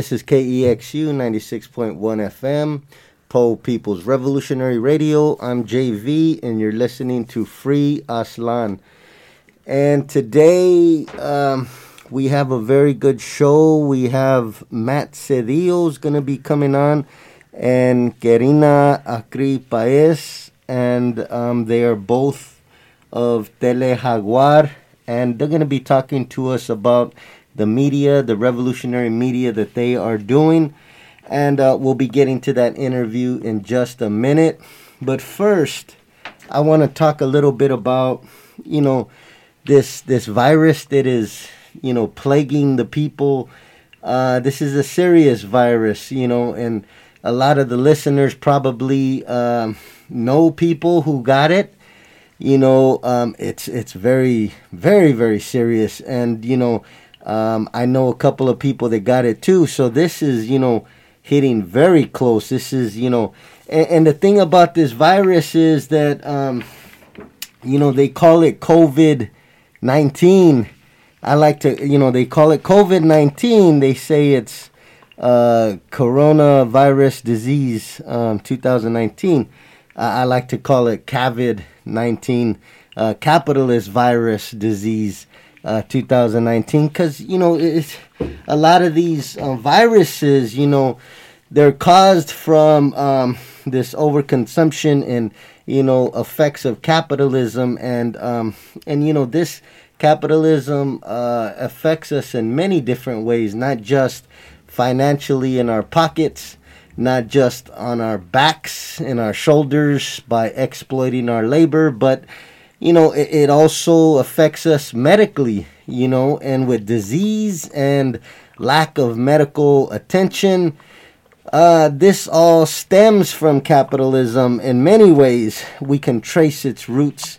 This is KEXU 96.1 FM, Po People's Revolutionary Radio. I'm JV, and you're listening to Free Aztlán. And today um, we have a very good show. We have Matt Sedillo's going to be coming on, and Karina Acri Paez, and um, they are both of Tele Jaguar, and they're going to be talking to us about the media, the revolutionary media that they are doing. And uh, we'll be getting to that interview in just a minute. But first, I want to talk a little bit about, you know, this this virus that is, you know, plaguing the people. Uh, this is a serious virus, you know, and a lot of the listeners probably uh, know people who got it. You know, um, it's it's very very very serious, and you know, um, I know a couple of people that got it too. So this is, you know, hitting very close. This is, you know, and, and the thing about this virus is that, um, you know, they call it COVID 19. I like to, you know, they call it COVID 19. They say it's uh, coronavirus disease um, 2019. I like to call it COVID 19, uh, capitalist virus disease uh, 2019 because you know it's a lot of these uh, viruses you know they're caused from um, this overconsumption and you know effects of capitalism and um, and you know this capitalism uh, affects us in many different ways not just financially in our pockets not just on our backs and our shoulders by exploiting our labor but you know, it, it also affects us medically, you know, and with disease and lack of medical attention. Uh, this all stems from capitalism in many ways. We can trace its roots.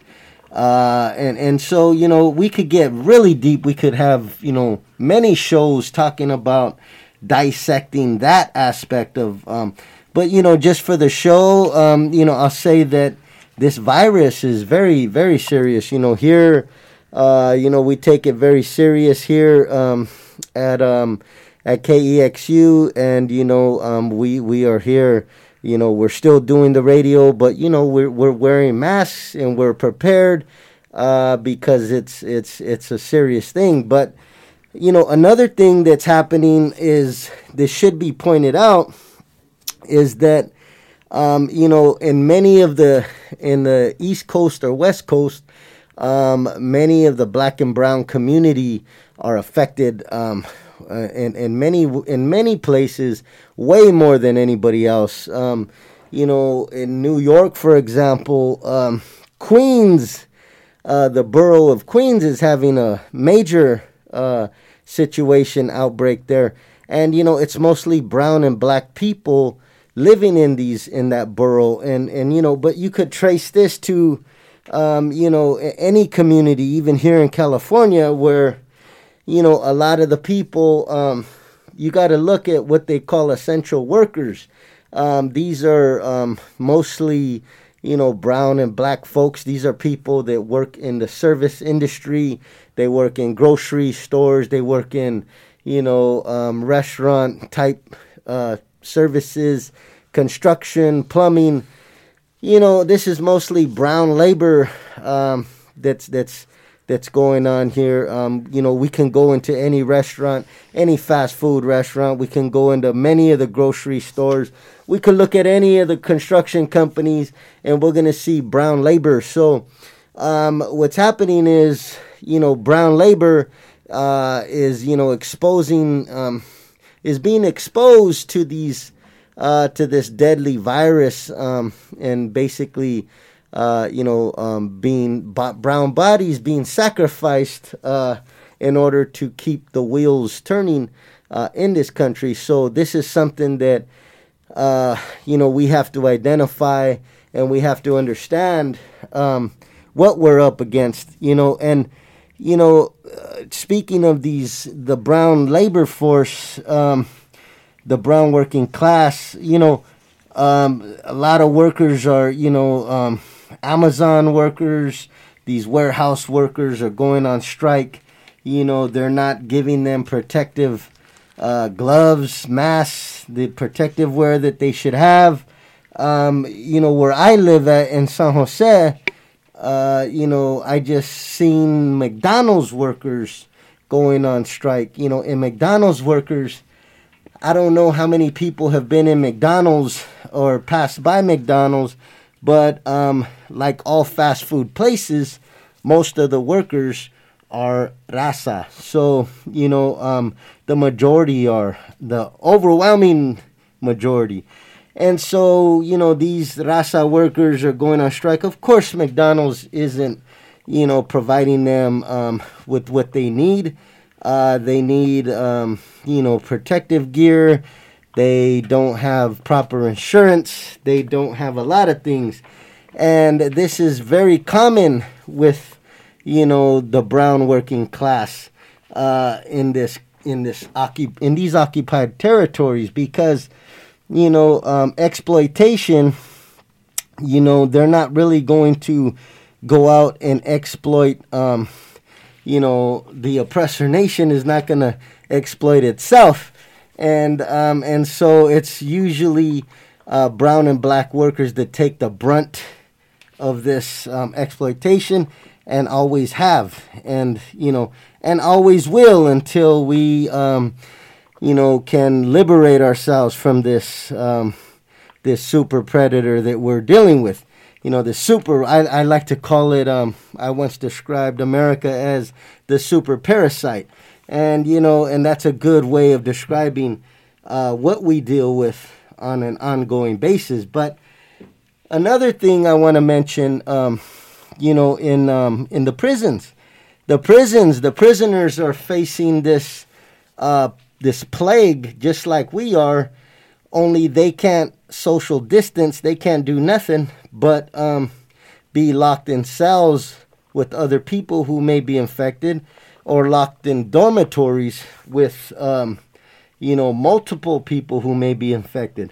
Uh, and, and so, you know, we could get really deep. We could have, you know, many shows talking about dissecting that aspect of, um, but, you know, just for the show, um, you know, I'll say that this virus is very, very serious. You know, here, uh, you know, we take it very serious here um, at um, at KEXU, and you know, um, we we are here. You know, we're still doing the radio, but you know, we're we're wearing masks and we're prepared uh, because it's it's it's a serious thing. But you know, another thing that's happening is this should be pointed out is that um, you know, in many of the in the East Coast or West Coast, um, many of the black and brown community are affected. Um, uh, in, in many in many places, way more than anybody else. Um, you know, in New York, for example, um, Queens, uh, the borough of Queens is having a major uh, situation outbreak there, and you know it's mostly brown and black people living in these in that borough. And and you know but you could trace this to um, you know any community even here in california where you know a lot of the people um, you got to look at what they call essential workers. Um, these are um, mostly you know brown and black folks. These are people that work in the service industry. They work in grocery stores. They work in you know um, restaurant type uh, services, construction, plumbing. You know, this is mostly brown labor um, that's that's that's going on here. Um, you know, we can go into any restaurant, any fast food restaurant. We can go into many of the grocery stores. We could look at any of the construction companies, and we're gonna see brown labor. So, um, what's happening is, you know, brown labor uh, is you know exposing um, is being exposed to these uh, to this deadly virus um, and basically uh, you know um, being brown bodies being sacrificed uh, in order to keep the wheels turning uh, in this country. So this is something that uh, you know we have to identify and we have to understand um, what we're up against you know and you know, uh, speaking of these, the brown labor force, um, the brown working class, you know, um, a lot of workers are, you know, um, Amazon workers, these warehouse workers are going on strike. You know, they're not giving them protective uh, gloves, masks, the protective wear that they should have. Um, you know, where I live at in San Jose, uh, you know, I just seen McDonald's workers going on strike. You know, and McDonald's workers, I don't know how many people have been in McDonald's or passed by McDonald's, but um, like all fast food places, most of the workers are raza. So, you know, um, the majority are, the overwhelming majority. And so, you know, these raza workers are going on strike. Of course, McDonald's isn't, you know, providing them um, with what they need. Uh, they need, um, you know, protective gear. They don't have proper insurance. They don't have a lot of things. And this is very common with, you know, the brown working class uh, in this in this in these occupied territories because, you know, um, exploitation. You know, they're not really going to go out and exploit. Um, you know, the oppressor nation is not going to exploit itself, and um, and so it's usually uh, brown and black workers that take the brunt of this um, exploitation, and always have, and you know, and always will until we, um, you know, can liberate ourselves from this um, this super predator that we're dealing with you know, the super, I, I like to call it, um, I once described America as the super parasite. And, you know, and that's a good way of describing uh, what we deal with on an ongoing basis. But another thing I want to mention, um, you know, in, um, in the prisons, the prisons, the prisoners are facing this, uh, this plague just like we are, only they can't social distance, they can't do nothing but um, be locked in cells with other people who may be infected or locked in dormitories with, um, you know, multiple people who may be infected.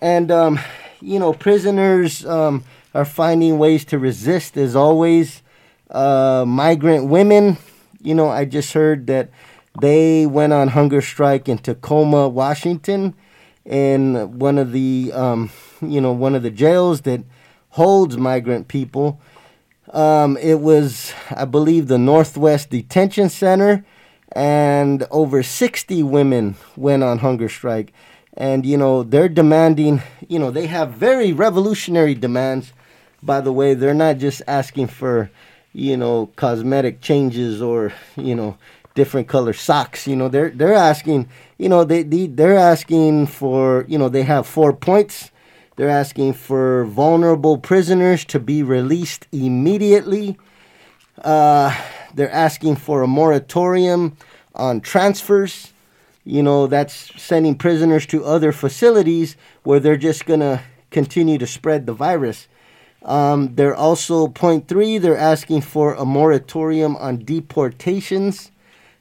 And, um, you know, prisoners um, are finding ways to resist as always. Uh, migrant women, you know, I just heard that they went on hunger strike in Tacoma, Washington, in one of the, um, you know, one of the jails that holds migrant people. Um, it was, I believe, the Northwest Detention Center, and over 60 women went on hunger strike. And, you know, they're demanding, you know, they have very revolutionary demands. By the way, they're not just asking for, you know, cosmetic changes or, you know, different color socks. You know, they're they're asking, you know, they, they they're asking for, you know, they have four points they're asking for vulnerable prisoners to be released immediately. Uh, they're asking for a moratorium on transfers. You know, that's sending prisoners to other facilities where they're just going to continue to spread the virus. Um, they're also, point three, they're asking for a moratorium on deportations.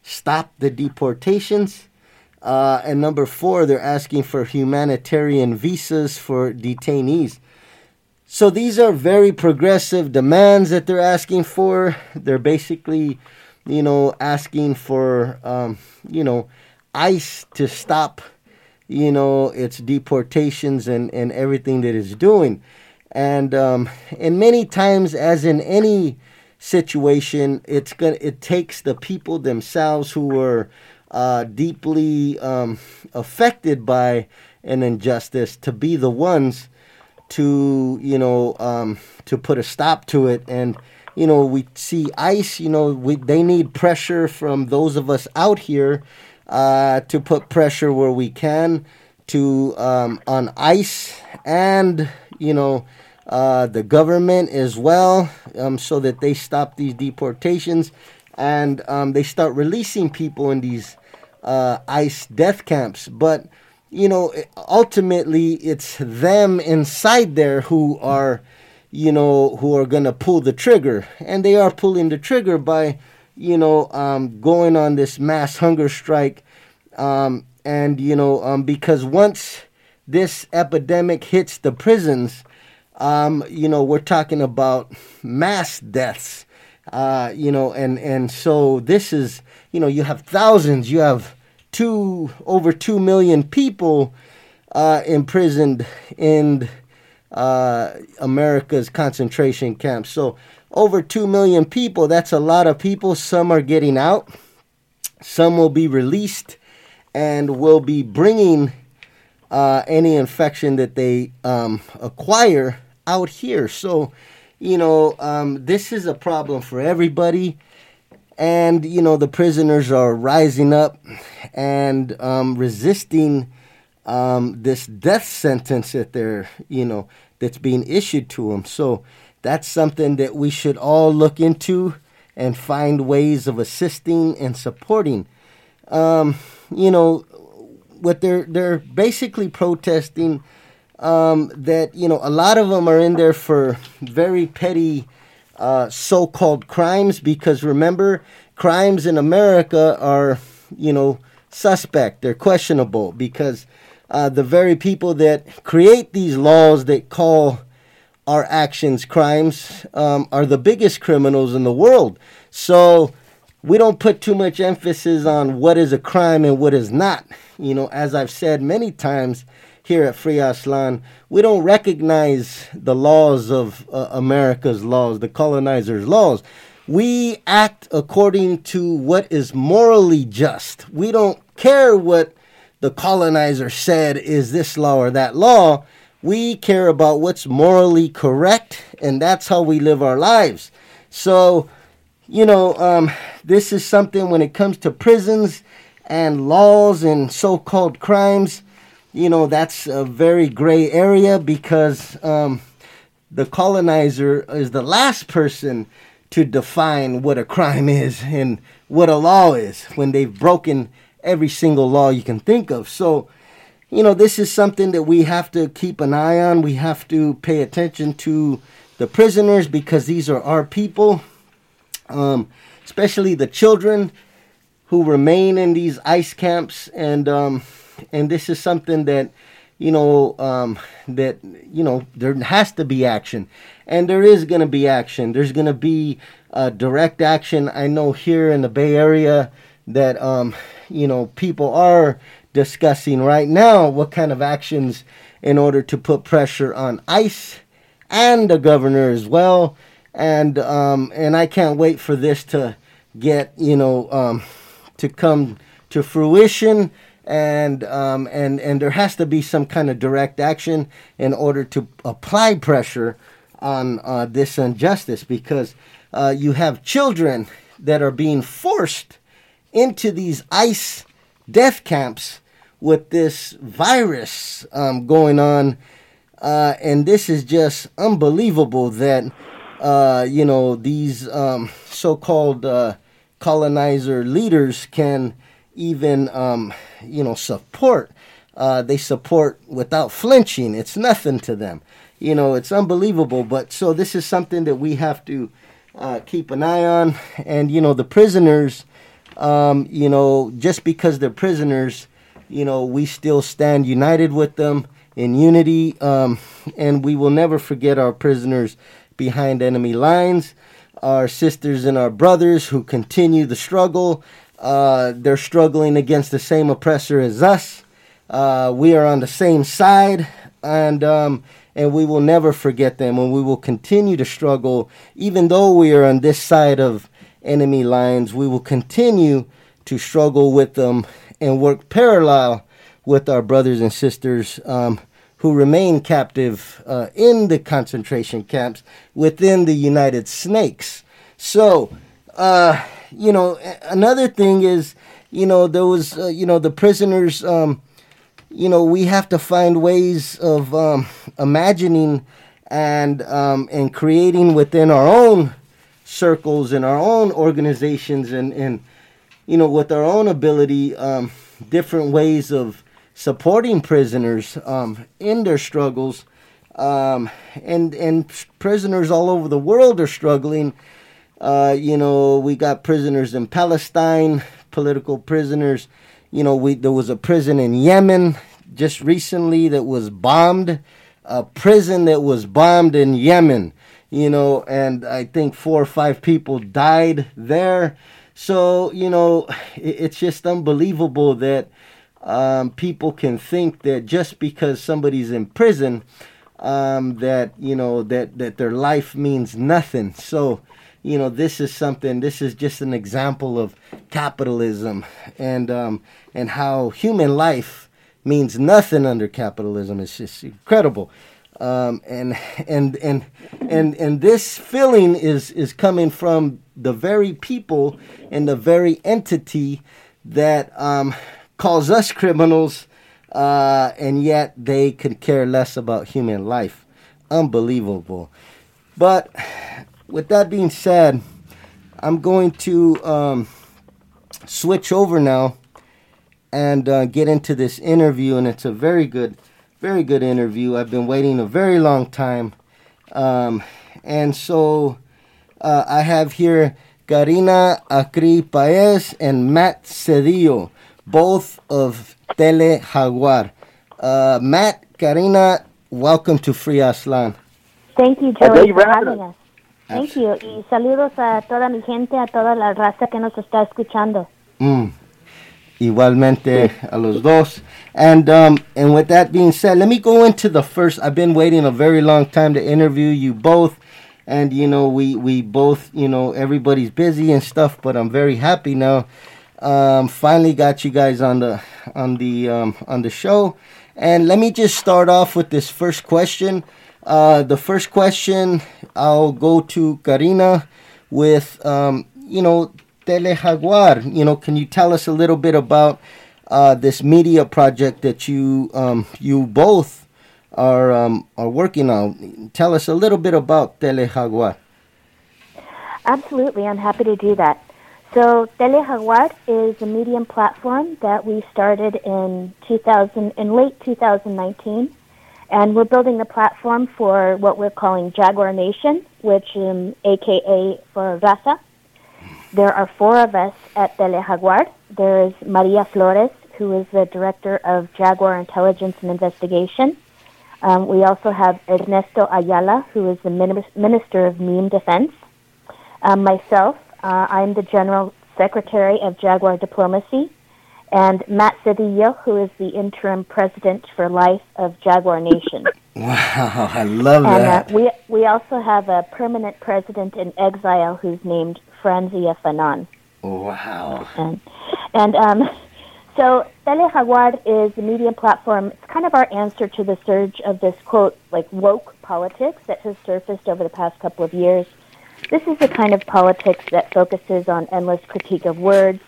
Stop the deportations. Uh, and number four, they're asking for humanitarian visas for detainees. So these are very progressive demands that they're asking for. They're basically, you know, asking for, um, you know, ICE to stop, you know, its deportations and, and everything that it's doing. And um, and many times, as in any situation, it's gonna it takes the people themselves who are uh, deeply um, affected by an injustice to be the ones to you know um, to put a stop to it. And you know we see ice you know we, they need pressure from those of us out here uh, to put pressure where we can to um, on ice and you know uh, the government as well um, so that they stop these deportations and um, they start releasing people in these uh, ICE death camps. But, you know, ultimately it's them inside there who are, you know, who are to pull the trigger. And they are pulling the trigger by, you know, um, going on this mass hunger strike. Um, and, you know, um, because once this epidemic hits the prisons, um, you know, we're talking about mass deaths uh, you know, and and so this is, you know, you have thousands, you have two over two million people uh, imprisoned in uh, America's concentration camps. So over two million people. That's a lot of people. Some are getting out. Some will be released, and will be bringing uh, any infection that they um, acquire out here. So, you know, um, this is a problem for everybody and you know the prisoners are rising up and um, resisting um, this death sentence that they're you know that's being issued to them. So that's something that we should all look into and find ways of assisting and supporting. Um, you know what they're they're basically protesting um, that you know a lot of them are in there for very petty uh, so-called crimes because remember crimes in America are you know suspect. They're questionable because uh, the very people that create these laws that call our actions crimes um, are the biggest criminals in the world. So we don't put too much emphasis on what is a crime and what is not. You know as i've said many times here at Free Aztlán, we don't recognize the laws of uh, America's laws, the colonizers' laws. We act according to what is morally just. We don't care what the colonizer said is this law or that law. We care about what's morally correct, and that's how we live our lives. So, you know, um, this is something when it comes to prisons and laws and so called crimes you know, that's a very gray area because um, the colonizer is the last person to define what a crime is and what a law is when they've broken every single law you can think of. So, you know, this is something that we have to keep an eye on. We have to pay attention to the prisoners because these are our people, um, especially the children who remain in these ice camps. And, um, and this is something that you know um, that you know there has to be action. And there is going to be action. There's going to be uh, direct action. I know here in the bay area that um, you know people are discussing right now what kind of actions in order to put pressure on ice and the governor as well. And um, and i can't wait for this to get you know um, to come to fruition and um, and and there has to be some kind of direct action in order to apply pressure on uh, this injustice because uh, you have children that are being forced into these ice death camps with this virus um, going on, uh, and this is just unbelievable that uh, you know these um, so-called uh, colonizer leaders can even um, you know support. Uh, they support without flinching. It's nothing to them. You know, it's unbelievable. But so this is something that we have to uh, keep an eye on. And you know, the prisoners. Um, you know, just because they're prisoners, you know, we still stand united with them in unity, um, and we will never forget our prisoners behind enemy lines, our sisters and our brothers who continue the struggle uh, they're struggling against the same oppressor as us. Uh, we are on the same side, and um, and we will never forget them, and we will continue to struggle, even though we are on this side of enemy lines. We will continue to struggle with them and work parallel with our brothers and sisters um, who remain captive uh, in the concentration camps within the United Snakes. So. Uh, you know, another thing is, you know, there was, uh, you know, the prisoners, um, you know, we have to find ways of um, imagining and um, and creating within our own circles and our own organizations and and you know with our own ability um, different ways of supporting prisoners um, in their struggles. Um, and and prisoners all over the world are struggling uh, you know, we got prisoners in Palestine, political prisoners. You know, we there was a prison in Yemen just recently that was bombed, a prison that was bombed in Yemen. You know, and I think four or five people died there. So you know, it's just unbelievable that um, people can think that just because somebody's in prison, um, that you know that that their life means nothing. So you know, this is something. This is just an example of capitalism and um, and how human life means nothing under capitalism. It's just incredible. Um, and and and and and this feeling is is coming from the very people and the very entity that um, calls us criminals, uh, and yet they could care less about human life. Unbelievable. But with that being said, I'm going to um, switch over now and uh, get into this interview, and it's a very good, very good interview. I've been waiting a very long time, um, and so uh, I have here Karina Acri Paez and Matt Sedillo, both of Tele Jaguar. Uh, Matt, Karina, welcome to Free Aztlán. Thank you, Joey, for having us. Thank you. Y saludos a toda mi gente, a toda la raza que nos está escuchando. Mm. Igualmente a los dos. And um, and with that being said, let me go into the first. I've been waiting a very long time to interview you both and you know we we both you know everybody's busy and stuff but i'm very happy now um, finally got you guys on the on the um, on the show and let me just start off with this first question uh, the first question i'll go to karina with um, you know tele jaguar you know can you tell us a little bit about uh, this media project that you um, you both are um, are working on. Tell us a little bit about Tele Jaguar. Absolutely, I'm happy to do that. So Tele Jaguar is a medium platform that we started in 2000 in late 2019, and we're building the platform for what we're calling Jaguar Nation, which um, AKA for Raza. There are four of us at Tele Jaguar. There is Maria Flores, who is the director of Jaguar Intelligence and Investigation. Um, we also have Ernesto Ayala, who is the Minister of Meme Defense. Um, myself, uh, I'm the General Secretary of Jaguar Diplomacy. And Matt Sedillo, who is the interim president for life of Jaguar Nation. Wow, I love and, that. Uh, we, we also have a permanent president in exile who's named Frantz Fanon. Wow. And, and um, so Tele Jaguar is a media platform. It's kind of our answer to the surge of this quote, like woke politics that has surfaced over the past couple of years. This is the kind of politics that focuses on endless critique of words,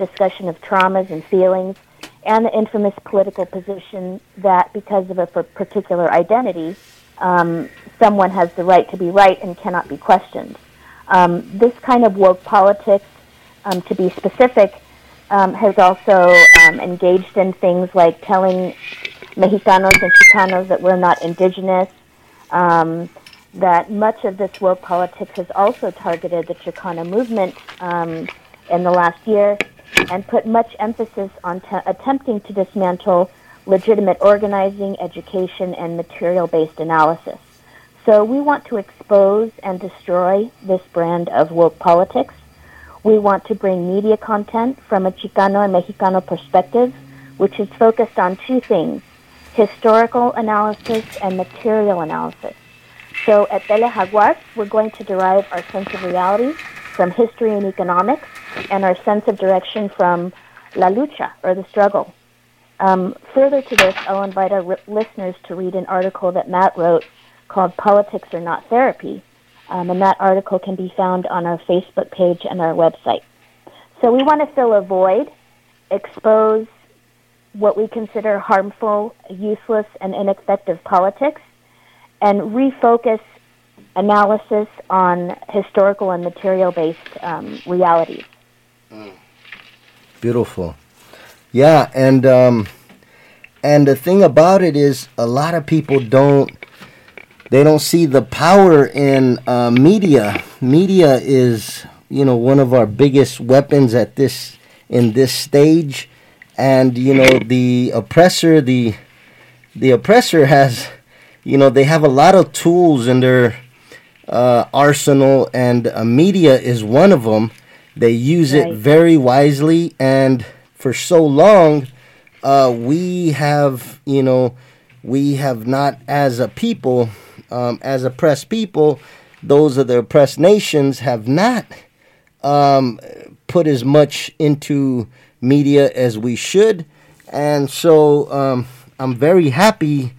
discussion of traumas and feelings, and the infamous political position that because of a particular identity, um, someone has the right to be right and cannot be questioned. Um, this kind of woke politics, um, to be specific, um, has also um, engaged in things like telling Mexicanos and Chicanos that we're not indigenous. Um, that much of this woke politics has also targeted the Chicano movement in the last year and put much emphasis on attempting to dismantle legitimate organizing, education, and material based analysis. So we want to expose and destroy this brand of woke politics we want to bring media content from a Chicano and Mexicano perspective, which is focused on two things historical analysis and material analysis. So at Tele Jaguar, we're going to derive our sense of reality from history and economics and our sense of direction from la lucha, or the struggle. Um, further to this, I'll invite our listeners to read an article that Matt wrote called Politics Are Not Therapy, um, and that article can be found on our Facebook page and our website. So we want to fill a void, expose what we consider harmful, useless, and ineffective politics, and refocus analysis on historical and material based um, realities. Beautiful. Yeah, and um, and the thing about it is, a lot of people don't they don't see the power in uh, media. Media is, you know, one of our biggest weapons at this in this stage, and you know the oppressor, the the oppressor has, you know, they have a lot of tools in their uh, arsenal, and uh, media is one of them. They use right. it very wisely, and for so long, uh, we have, you know, we have not, as a people, um, as oppressed people, those of the oppressed nations have not um, put as much into media as we should. And so um, I'm very happy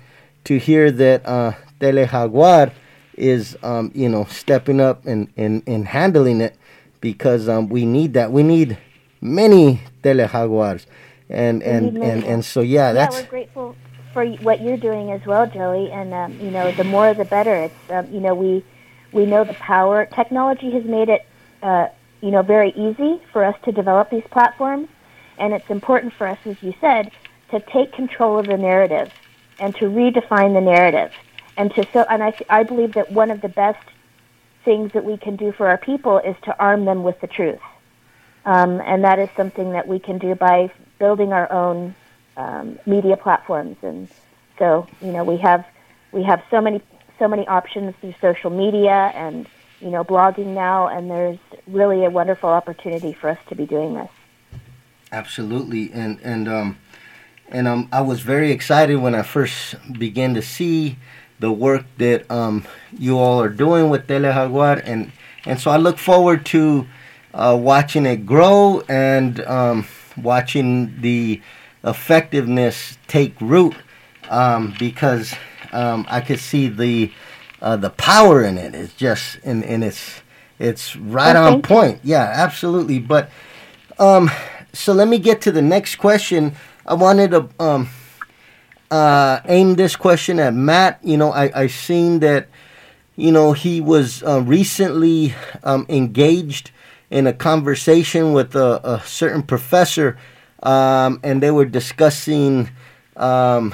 to hear that uh, Telejaguar is, um, you know, stepping up and, and, and handling it because um, we need that. We need many Telejaguars. And, and, and, and, so, yeah, that's... Yeah, we're grateful for what you're doing as well, Joey. And, um, you know, the more the better. It's, um, you know, we, we know the power. Technology has made it, uh, you know, very easy for us to develop these platforms and it's important for us, as you said, to take control of the narrative and to redefine the narrative. And to so, and I, I believe that one of the best things that we can do for our people is to arm them with the truth. Um, and that is something that we can do by building our own um, media platforms. And so, you know, we have we have so many so many options through social media and you know blogging now, and there's really a wonderful opportunity for us to be doing this. Absolutely, and and um, and um, I was very excited when I first began to see the work that um, you all are doing with Telejaguar, and and so I look forward to uh, watching it grow and um, watching the effectiveness take root, um, because um, I could see the uh, the power in it. It's just and and it's it's right oh, on point. Yeah, absolutely. But um, so let me get to the next question. I wanted to um, uh, aim this question at Matt. You know, I I seen that, you know, he was uh, recently um, engaged in a conversation with a, a certain professor, um, and they were discussing um,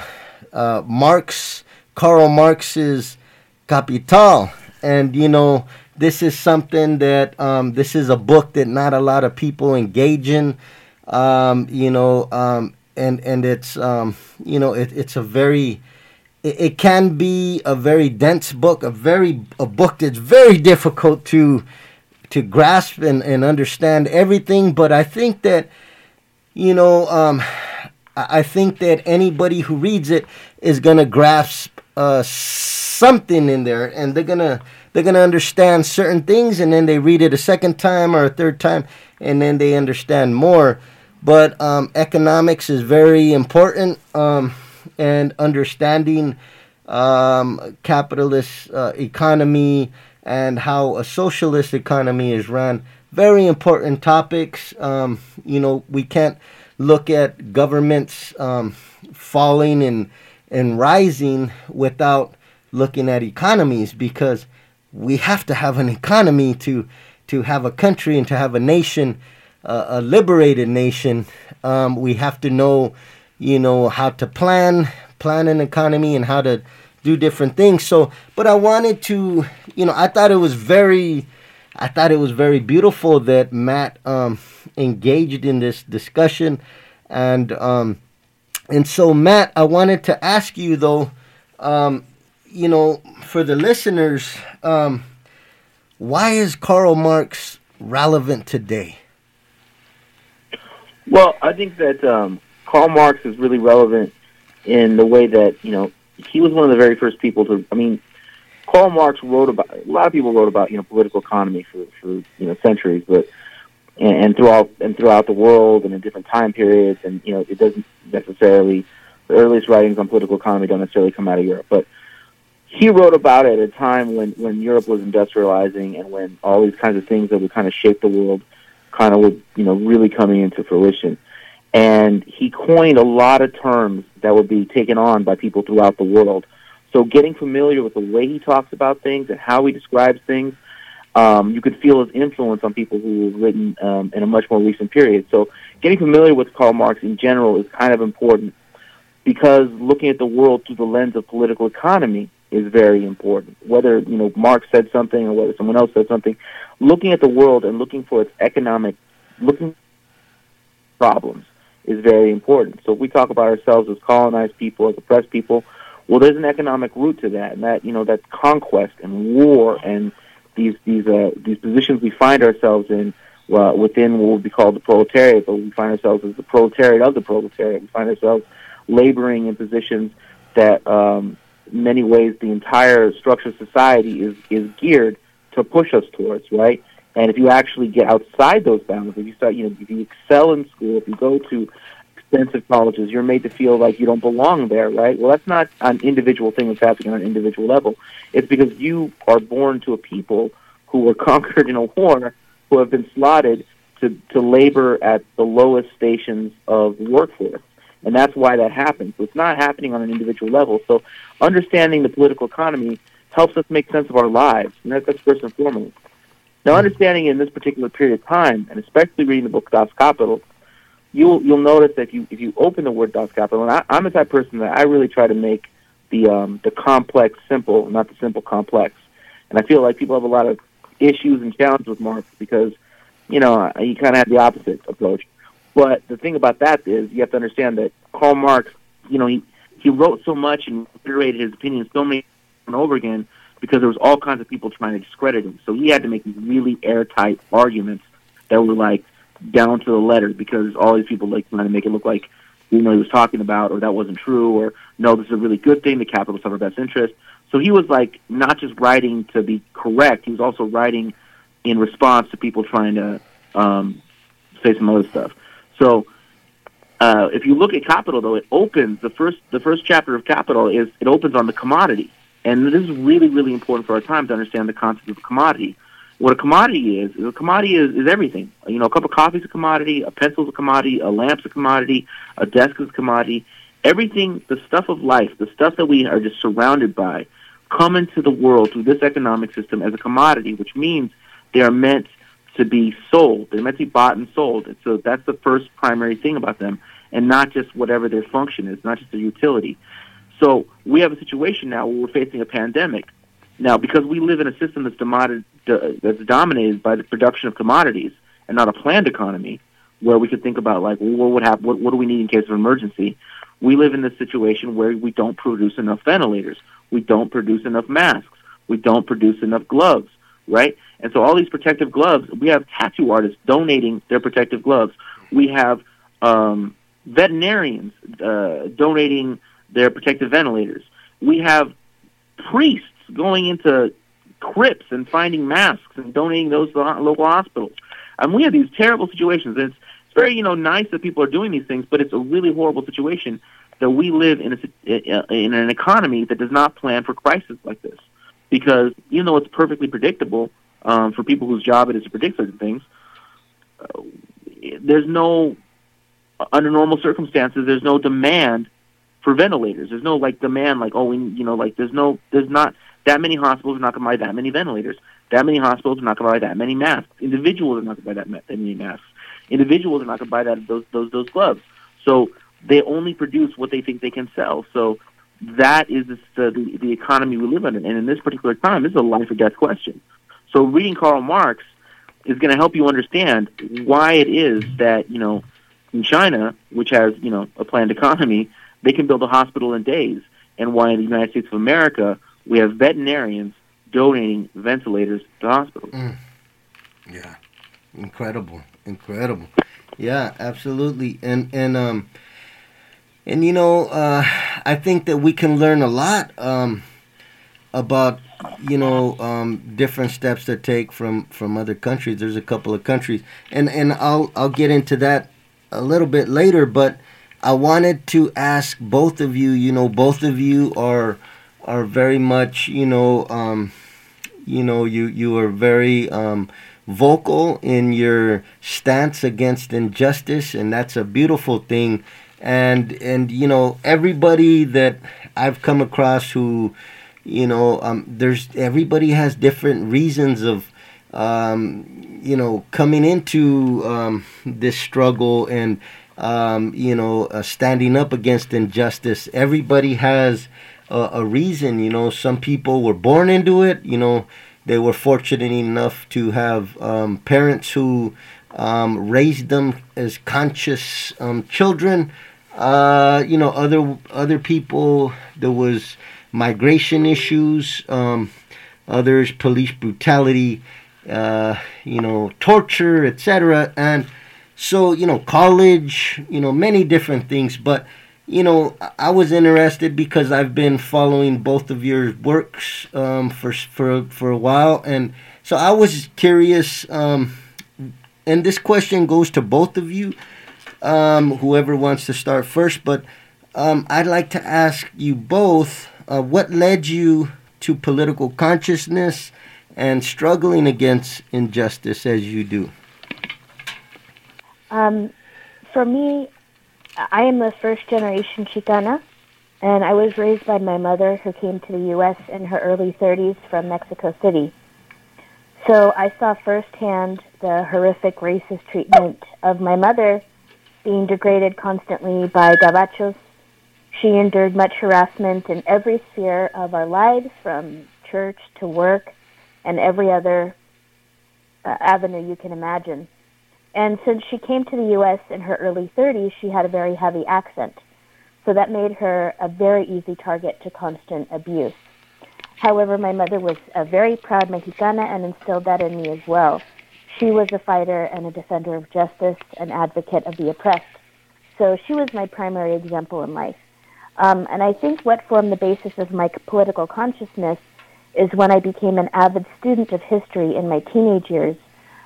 uh, Marx, Karl Marx's Capital, and you know. This is something that um, this is a book that not a lot of people engage in um, you know, um, and and it's um, you know it, it's a very it, it, can be a very dense book, a very a book that's very difficult to to grasp and, and understand everything. But I think that you know um, I think that anybody who reads it is gonna grasp uh, something in there, and they're gonna they're gonna understand certain things, and then they read it a second time or a third time, and then they understand more. But um, economics is very important, um, and understanding um, capitalist uh, economy and how a socialist economy is run. Very important topics. Um, you know, we can't look at governments um, falling and and rising without looking at economies because we have to have an economy to to have a country and to have a nation a liberated nation, um, we have to know, you know, how to plan, plan an economy, and how to do different things. So, but I wanted to, you know, I thought it was very, I thought it was very beautiful that Matt um, engaged in this discussion, and um, and so Matt, I wanted to ask you though, um, you know, for the listeners, um, why is Karl Marx relevant today? Well, I think that um, Karl Marx is really relevant in the way that you know he was one of the very first people to. I mean, Karl Marx wrote about a lot of people wrote about you know political economy for for you know centuries, but and, and throughout and throughout the world and in different time periods, and you know it doesn't necessarily the earliest writings on political economy don't necessarily come out of Europe, but he wrote about it at a time when when Europe was industrializing and when all these kinds of things that would kind of shape the world kind of would, you know, really coming into fruition. And he coined a lot of terms that would be taken on by people throughout the world. So getting familiar with the way he talks about things and how he describes things, um, you could feel his influence on people who have written um, in a much more recent period. So getting familiar with Karl Marx in general is kind of important because looking at the world through the lens of political economy is very important. Whether you know Marx said something or whether someone else said something, looking at the world and looking for its economic looking problems is very important. So if we talk about ourselves as colonized people, as oppressed people, well, there's an economic root to that, and that you know that conquest and war and these these uh, these positions we find ourselves in uh, within what would be called the proletariat, but we find ourselves as the proletariat of the proletariat. We find ourselves laboring in positions that, um, in many ways, the entire structure of society is is geared to push us towards, right? And if you actually get outside those bounds, if you start, you know, if you excel in school, if you go to expensive colleges, you're made to feel like you don't belong there, right? Well, that's not an individual thing that's happening on an individual level. It's because you are born to a people who were conquered in a war, who have been slotted to, to labor at the lowest stations of the workforce. And that's why that happens. So it's not happening on an individual level. So understanding the political economy helps us make sense of our lives. And that, that's first and foremost. Now, understanding in this particular period of time, and especially reading the book Das Kapital, you'll you'll notice that if you if you open the word Das Kapital, and I, I'm the type of person that I really try to make the um, the complex simple, not the simple complex. And I feel like people have a lot of issues and challenges with Marx because you know he kind of had the opposite approach. But the thing about that is you have to understand that Karl Marx, you know, he he wrote so much and reiterated his opinions so many and over again because there was all kinds of people trying to discredit him. So he had to make these really airtight arguments that were like down to the letter because all these people like trying to make it look like you know he was talking about or that wasn't true or no this is a really good thing the capitalists have our best interest. So he was like not just writing to be correct, he was also writing in response to people trying to um, say some other stuff. So uh, if you look at Capital, though, it opens the first the first chapter of Capital is it opens on the commodity, and this is really really important for our time to understand the concept of a commodity. What a commodity is, is a commodity is, is everything. You know, a cup of coffee is a commodity, a pencil is a commodity, a lamp's a commodity, a desk is a commodity. Everything, the stuff of life, the stuff that we are just surrounded by, come into the world through this economic system as a commodity, which means they are meant to be sold. They're meant to be bought and sold. And so that's the first primary thing about them, and not just whatever their function is, not just their utility. So we have a situation now where we're facing a pandemic. Now, because we live in a system that's, demoted, that's dominated by the production of commodities and not a planned economy, where we could think about like, well, what would happen? What, what do we need in case of emergency? We live in this situation where we don't produce enough ventilators, we don't produce enough masks, we don't produce enough gloves, right? And so all these protective gloves, we have tattoo artists donating their protective gloves. We have um, veterinarians uh, donating their protective ventilators. We have priests going into crypts and finding masks and donating those to local hospitals. And we have these terrible situations. And it's, it's very, you know, nice that people are doing these things, but it's a really horrible situation that we live in a, in an economy that does not plan for crisis like this. Because even though it's perfectly predictable um, for people whose job it is to predict certain things, uh, there's no under normal circumstances there's no demand for ventilators. There's no like demand like oh we you know like there's no there's not that many hospitals are not going to buy that many ventilators. That many hospitals are not going to buy that many masks. Individuals are not going to buy that, many masks. Individuals are not going to buy that those those those gloves. So they only produce what they think they can sell. So that is the, the, the economy we live in. And in this particular time, this is a life or death question. So reading Karl Marx is going to help you understand why it is that, you know, in China, which has, you know, a planned economy, they can build a hospital in days. And why in the United States of America, we have veterinarians donating ventilators to hospitals. Mm. Yeah. Incredible. Incredible. Yeah, absolutely. And, and, um, and you know, uh, I think that we can learn a lot um, about you know um, different steps to take from from other countries. There's a couple of countries, and and I'll I'll get into that a little bit later. But I wanted to ask both of you. You know, both of you are are very much you know um, you know you you are very um, vocal in your stance against injustice, and that's a beautiful thing and and you know everybody that I've come across who you know um, there's everybody has different reasons of um, you know coming into um, this struggle and um, you know uh, standing up against injustice. Everybody has a, a reason you know. Some people were born into it you know. They were fortunate enough to have um, parents who um, raised them as conscious children. Uh, you know, other other people there was migration issues, um, others police brutality, uh, you know, torture, etc. And so, you know, college, you know, many different things. But, you know, I was interested because I've been following both of your works um, for for for a while, and so I was curious. Um, and this question goes to both of you, um, whoever wants to start first. But um, I'd like to ask you both uh, what led you to political consciousness and struggling against injustice as you do? Um, for me, I am a first generation Chicana, and I was raised by my mother who came to the U.S. in her early 30s from Mexico City. So I saw firsthand the horrific racist treatment of my mother being degraded constantly by gabachos. She endured much harassment in every sphere of our lives, from church to work and every other uh, avenue you can imagine. And since she came to the U.S. in her early 30s, she had a very heavy accent. So that made her a very easy target to constant abuse. However, my mother was a very proud Mexicana and instilled that in me as well. She was a fighter and a defender of justice, an advocate of the oppressed. So she was my primary example in life. Um, and I think what formed the basis of my political consciousness is when I became an avid student of history in my teenage years.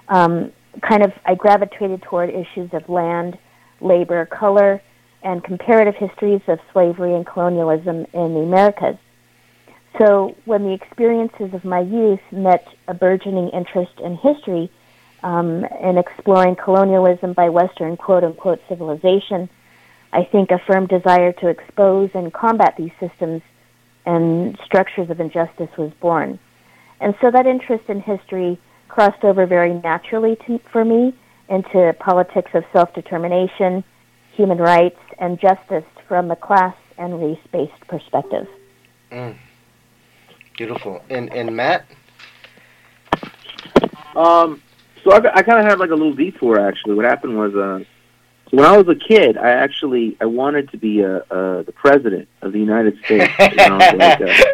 Um, kind of, I gravitated toward issues of land, labor, color, and comparative histories of slavery and colonialism in the Americas. So when the experiences of my youth met a burgeoning interest in history um, and exploring colonialism by Western quote unquote civilization, I think a firm desire to expose and combat these systems and structures of injustice was born. And so that interest in history crossed over very naturally to, for me into politics of self-determination, human rights, and justice from a class and race-based perspective. Mm. Beautiful. And and Matt? Um, so I, I kind of had like a little detour actually. What happened was, uh, when I was a kid, I actually I wanted to be a, a the president of the United States. Because uh,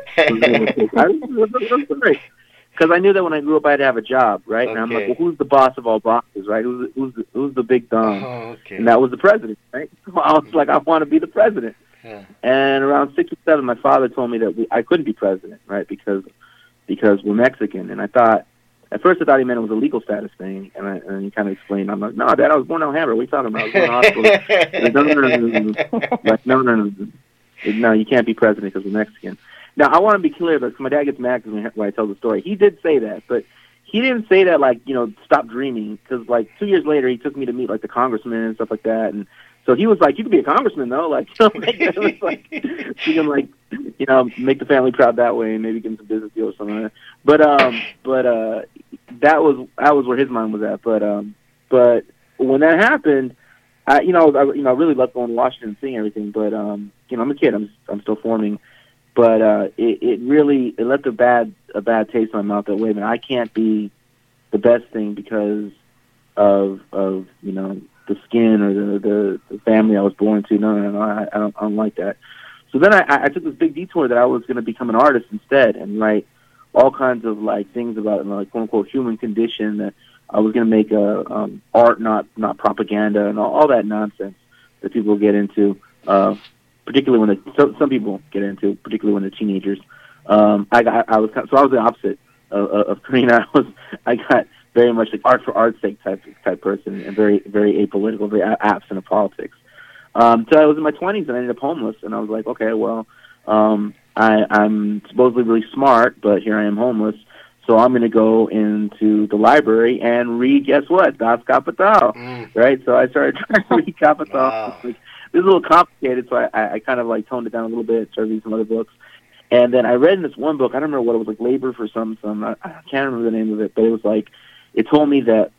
I knew that when I grew up, I'd have a job, right? Okay. And I'm like, well, who's the boss of all bosses, right? Who's who's the, who's the big dog? Oh, okay. And that was the president, right? So I was like, I want to be the president. Yeah. And around six or seven, my father told me that we, I couldn't be president, right? Because because we're Mexican, and I thought at first, I thought he meant it was a legal status thing, and, I, and he kind of explained. I'm like, "No, Dad, I was born in Alhambra. Are you talking about? I was born in hospital." no, no. Like, no, no, no, no. You can't be president because we're Mexican. Now, I want to be clear, because my dad gets mad when I tell the story. He did say that, but he didn't say that like you know, stop dreaming. Because like two years later, he took me to meet like the congressman and stuff like that, and so he was like, "You could be a congressman, though." Like, like, was like, you can like, you know, make the family proud that way, and maybe get him some business deal or something. But um, but uh, that was that was where his mind was at. But um, but when that happened, I you know I you know I really loved going to Washington and seeing everything. But um, you know, I'm a kid. I'm I'm still forming. But uh, it it really it left a bad a bad taste in my mouth. That wait a minute, I can't be the best thing because of of you know the skin or the, the, the family I was born to. No, no, no, I, I don't, I don't like that. So then I, I took this big detour that I was going to become an artist instead and write all kinds of like things about like quote unquote human condition. That I was going to make a um, art, not not propaganda, and all, all that nonsense that people get into. Uh, particularly when the, so, some people get into, particularly when they're teenagers. Um, I got, I was so I was the opposite of, of Karina. I was I got very much like art for art's sake type type person, and very very apolitical, very absent of politics. Um, so I was in my twenties and I ended up homeless, and I was like, okay, well, um, I, I'm supposedly really smart, but here I am homeless. So I'm going to go into the library and read. Guess what? Das Kapital, mm. right? So I started trying to read Capital. Wow. Like, this is a little complicated, so I, I kind of like toned it down a little bit. Started reading some other books, and then I read in this one book. I don't remember what it was like. Labor for some some. I, I can't remember the name of it, but it was like it told me that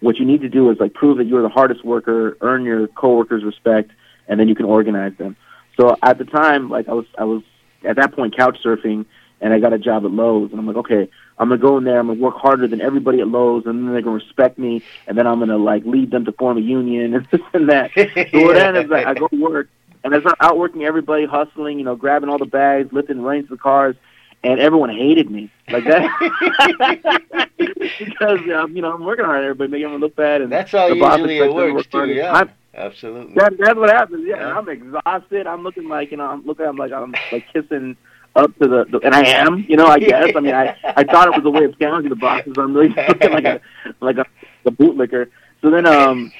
what you need to do is like prove that you're the hardest worker, earn your coworkers' respect, and then you can organize them. So at the time, like I was, I was at that point couch surfing, and I got a job at Lowe's, and I'm like, okay, I'm gonna go in there, I'm gonna work harder than everybody at Lowe's, and then they're gonna respect me, and then I'm gonna like lead them to form a union and this and that. so what then is like I go to work, and I start outworking everybody, hustling, you know, grabbing all the bags, lifting reins of the cars, and everyone hated me like that because um, you know I'm working hard, everybody making everyone look bad, and that's how usually it works to too. hard. Yeah, I'm- absolutely. that, that's what happens. Yeah, Yeah. I'm exhausted. I'm looking like you know. I'm looking. I'm like I'm like kissing up to the, the and I am. You know. I guess. I mean, I I thought it was a way of challenging the bosses. I'm really looking like a like a, a bootlicker. So then um,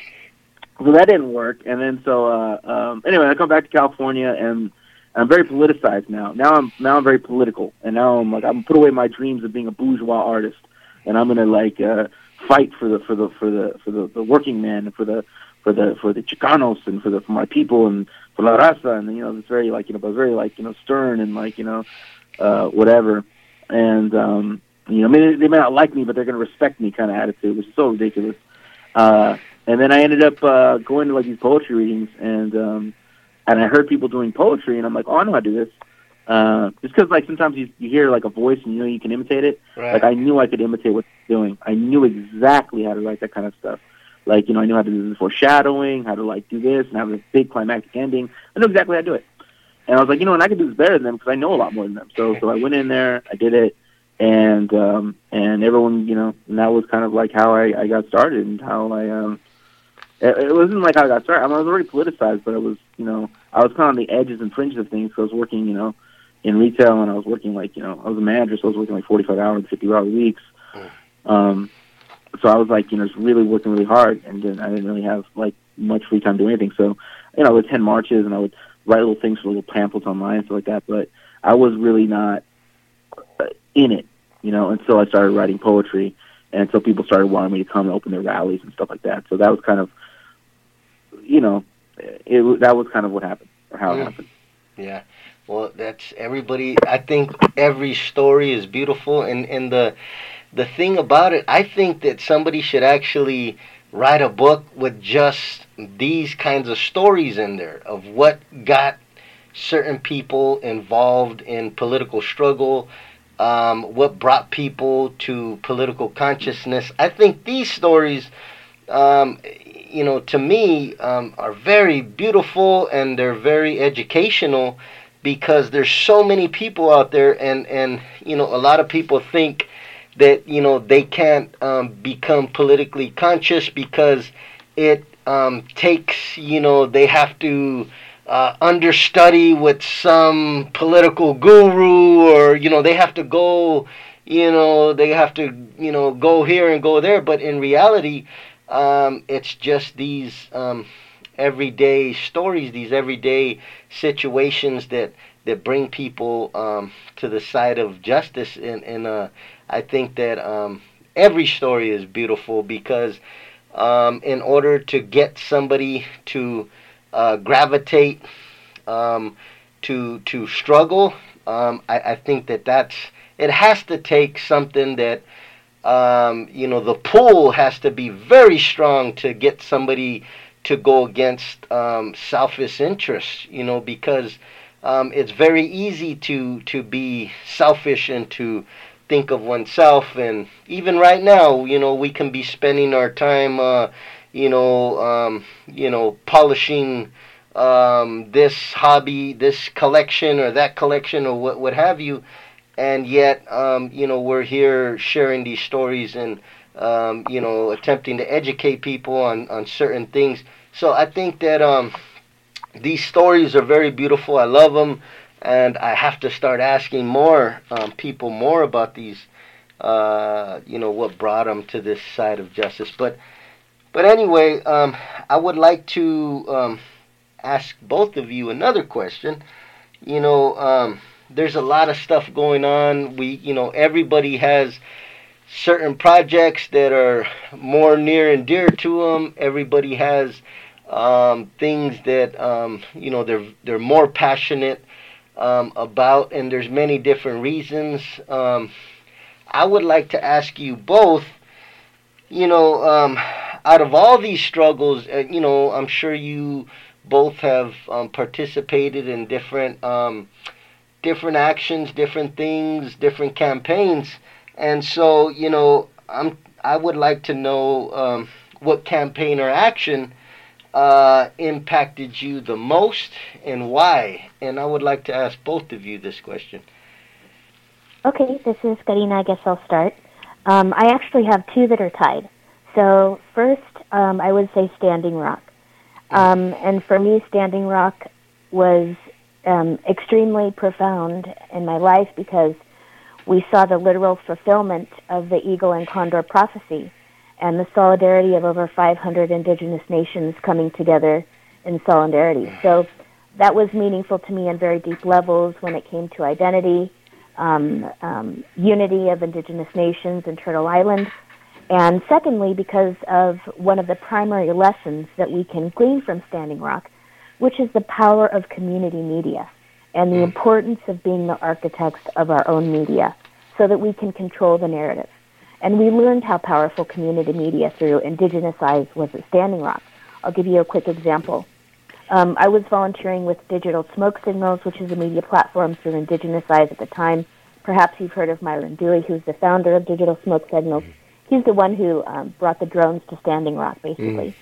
so that didn't work. And then so uh um anyway, I come back to California and. I'm very politicized now. Now I'm now I'm very political, and now I'm like I'm put away my dreams of being a bourgeois artist, and I'm gonna like uh, fight for the for the for the for the, the working man and for the for the for the Chicanos and for the for my people and for La Raza. And you know it's very like you know but very like you know stern and like you know uh whatever. And um you know I mean they may not like me but they're gonna respect me kind of attitude which is so ridiculous. Uh and then I ended up uh going to like these poetry readings and um and I heard people doing poetry and I'm like oh I know how to do this uh just because like sometimes you you hear like a voice and you know you can imitate it right. like I knew I could imitate what they're doing. I knew exactly how to write that kind of stuff. Like, you know, I knew how to do the foreshadowing, how to like do this and have a big climactic ending. I knew exactly how to do it. And I was like, you know, and I could do this better than them because I know a lot more than them. So, so I went in there, I did it, and um, and everyone, you know, and that was kind of like how I, I got started and how I um, it, it wasn't like how I got started. I, mean, I was already politicized, but it was, you know, I was kind of on the edges and fringes of things. So I was working, you know, in retail, and I was working like, you know, I was a manager, so I was working like 45 hours, 50 hour weeks. Um, so I was like, you know, just really working really hard, and then I didn't really have like much free time to do anything. So, you know, I would attend marches, and I would write little things for little pamphlets online and stuff like that. But I was really not uh, in it, you know, until I started writing poetry, and until people started wanting me to come and open their rallies and stuff like that. So that was kind of, you know, it that was kind of what happened or how Mm. it happened. Yeah. Well, that's everybody. I think every story is beautiful, and and the the thing about it, I think that somebody should actually write a book with just these kinds of stories in there of what got certain people involved in political struggle, um, what brought people to political consciousness. I think these stories, um, you know, to me, um, are very beautiful and they're very educational because there's so many people out there, and and you know, a lot of people think that you know they can't um, become politically conscious because it um, takes you know they have to uh, understudy with some political guru or you know they have to go you know they have to you know go here and go there. But in reality um, it's just these um, everyday stories these everyday situations that that bring people um, to the side of justice. And and uh, I think that um, every story is beautiful because um, in order to get somebody to uh, gravitate um, to to struggle, I, I think that that's it has to take something that um, you know the pull has to be very strong to get somebody to go against um, selfish interests. You know because um, it's very easy to to be selfish and to think of oneself and even right now you know we can be spending our time uh, you know um, you know polishing um, this hobby this collection or that collection or what what have you and yet um, you know we're here sharing these stories and um, you know attempting to educate people on on certain things so I think that um, these stories are very beautiful I love them and I have to start asking more um, people more about these, uh, you know, what brought them to this side of justice. But, but anyway, um, I would like to um, ask both of you another question. You know, there's a lot of stuff going on. We, you know, everybody has certain projects that are more near and dear to them. Everybody has um, things that um, you know they're they're more passionate um, about, and there's many different reasons. Um, I would like to ask you both, you know, um, out of all these struggles, uh, you know, I'm sure you both have um, participated in different different actions, different things, different campaigns, and so you know, I'm I would like to know um, what campaign or action uh, impacted you the most and why? And I would like to ask both of you this question. Okay, this is Karina. I guess I'll start. Um, I actually have two that are tied. So first, um, I would say Standing Rock. Um, and for me, Standing Rock was um, extremely profound in my life because we saw the literal fulfillment of the eagle and condor prophecy and the solidarity of over 500 indigenous nations coming together in solidarity. So that was meaningful to me on very deep levels when it came to identity, um, um, unity of indigenous nations in Turtle Island, and secondly, because of one of the primary lessons that we can glean from Standing Rock, which is the power of community media and the mm. importance of being the architects of our own media so that we can control the narrative. And we learned how powerful community media through Indigenous Eyes was at Standing Rock. I'll give you a quick example. Um, I was volunteering with Digital Smoke Signals, which is a media platform through Indigenous Eyes at the time. Perhaps you've heard of Myron Dewey, who's the founder of Digital Smoke Signals. He's the one who um, brought the drones to Standing Rock, basically. Mm.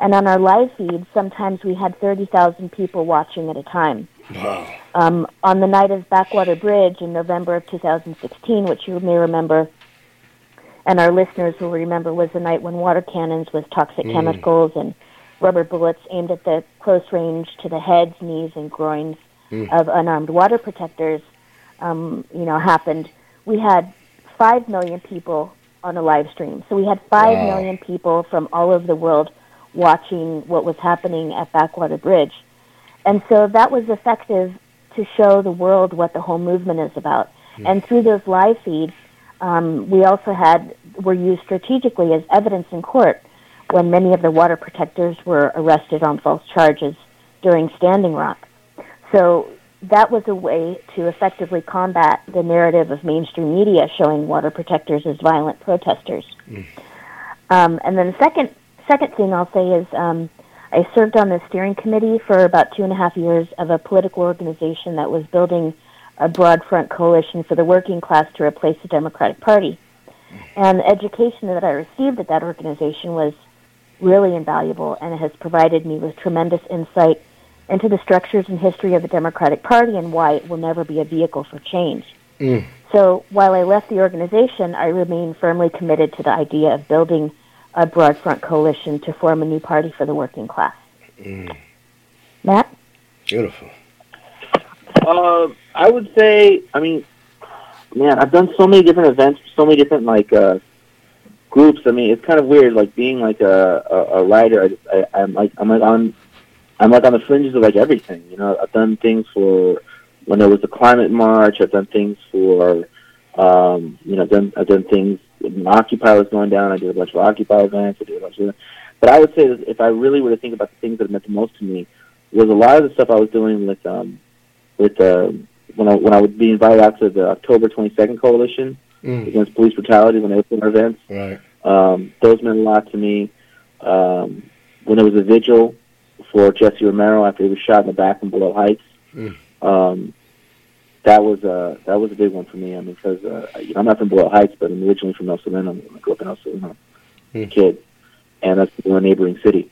And on our live feed, sometimes we had 30,000 people watching at a time. Wow. Um, on the night of Backwater Bridge in November of 2016, which you may remember, and our listeners will remember, was the night when water cannons with toxic mm. chemicals and rubber bullets aimed at the close range to the heads, knees, and groins mm. of unarmed water protectors, um, you know, happened. We had five million people on a live stream. So we had five wow. million people from all over the world watching what was happening at Backwater Bridge. And so that was effective to show the world what the whole movement is about. Mm. And through those live feeds, um, we also had were used strategically as evidence in court when many of the water protectors were arrested on false charges during Standing Rock. So that was a way to effectively combat the narrative of mainstream media showing water protectors as violent protesters. Mm. Um, and then the second second thing I'll say is um, I served on the steering committee for about two and a half years of a political organization that was building a broad front coalition for the working class to replace the Democratic Party. And the education that I received at that organization was really invaluable, and it has provided me with tremendous insight into the structures and history of the Democratic Party and why it will never be a vehicle for change. Mm. So while I left the organization, I remain firmly committed to the idea of building a broad front coalition to form a new party for the working class. Mm. Matt? Beautiful. Uh, I would say, I mean, man, I've done so many different events, so many different like uh, groups. I mean, it's kind of weird, like being like a a, a writer. I, I, I'm like I'm like on I'm like on the fringes of like everything. You know, I've done things for when there was the climate march. I've done things for, um, you know, I've done I've done things. When Occupy was going down, I did a bunch of Occupy events. I did a bunch of. But I would say that if I really were to think about the things that meant the most to me, was a lot of the stuff I was doing with um, with uh, when I when I would be invited out to the October 22nd coalition mm. against police brutality when they were our events. Right. Um, those meant a lot to me. Um, when there was a vigil for Jesse Romero after he was shot in the back in Boyle Heights. Mm. Um, that was a that was a big one for me. I mean, because uh, you know, I'm not from Boyle Heights, but I'm originally from El Sereno. I grew up in El Sereno, mm. kid, and that's a neighboring city.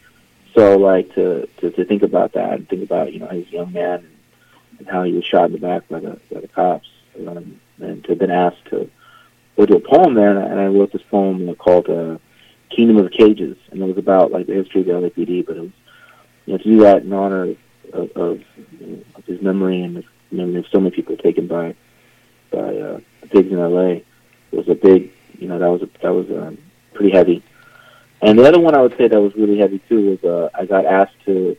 So, like to, to to think about that and think about you know his young man and how he was shot in the back by the by the cops, um, and to have been asked to go do a poem there, and I, and I wrote this poem called uh, "Kingdom of Cages," and it was about like the history of the LAPD, but it was you know, to do that in honor of, of, of his memory and the memory of so many people taken by by uh, the pigs in L.A. It was a big, you know, that was a, that was um, pretty heavy. And the other one I would say that was really heavy too was uh, I got asked to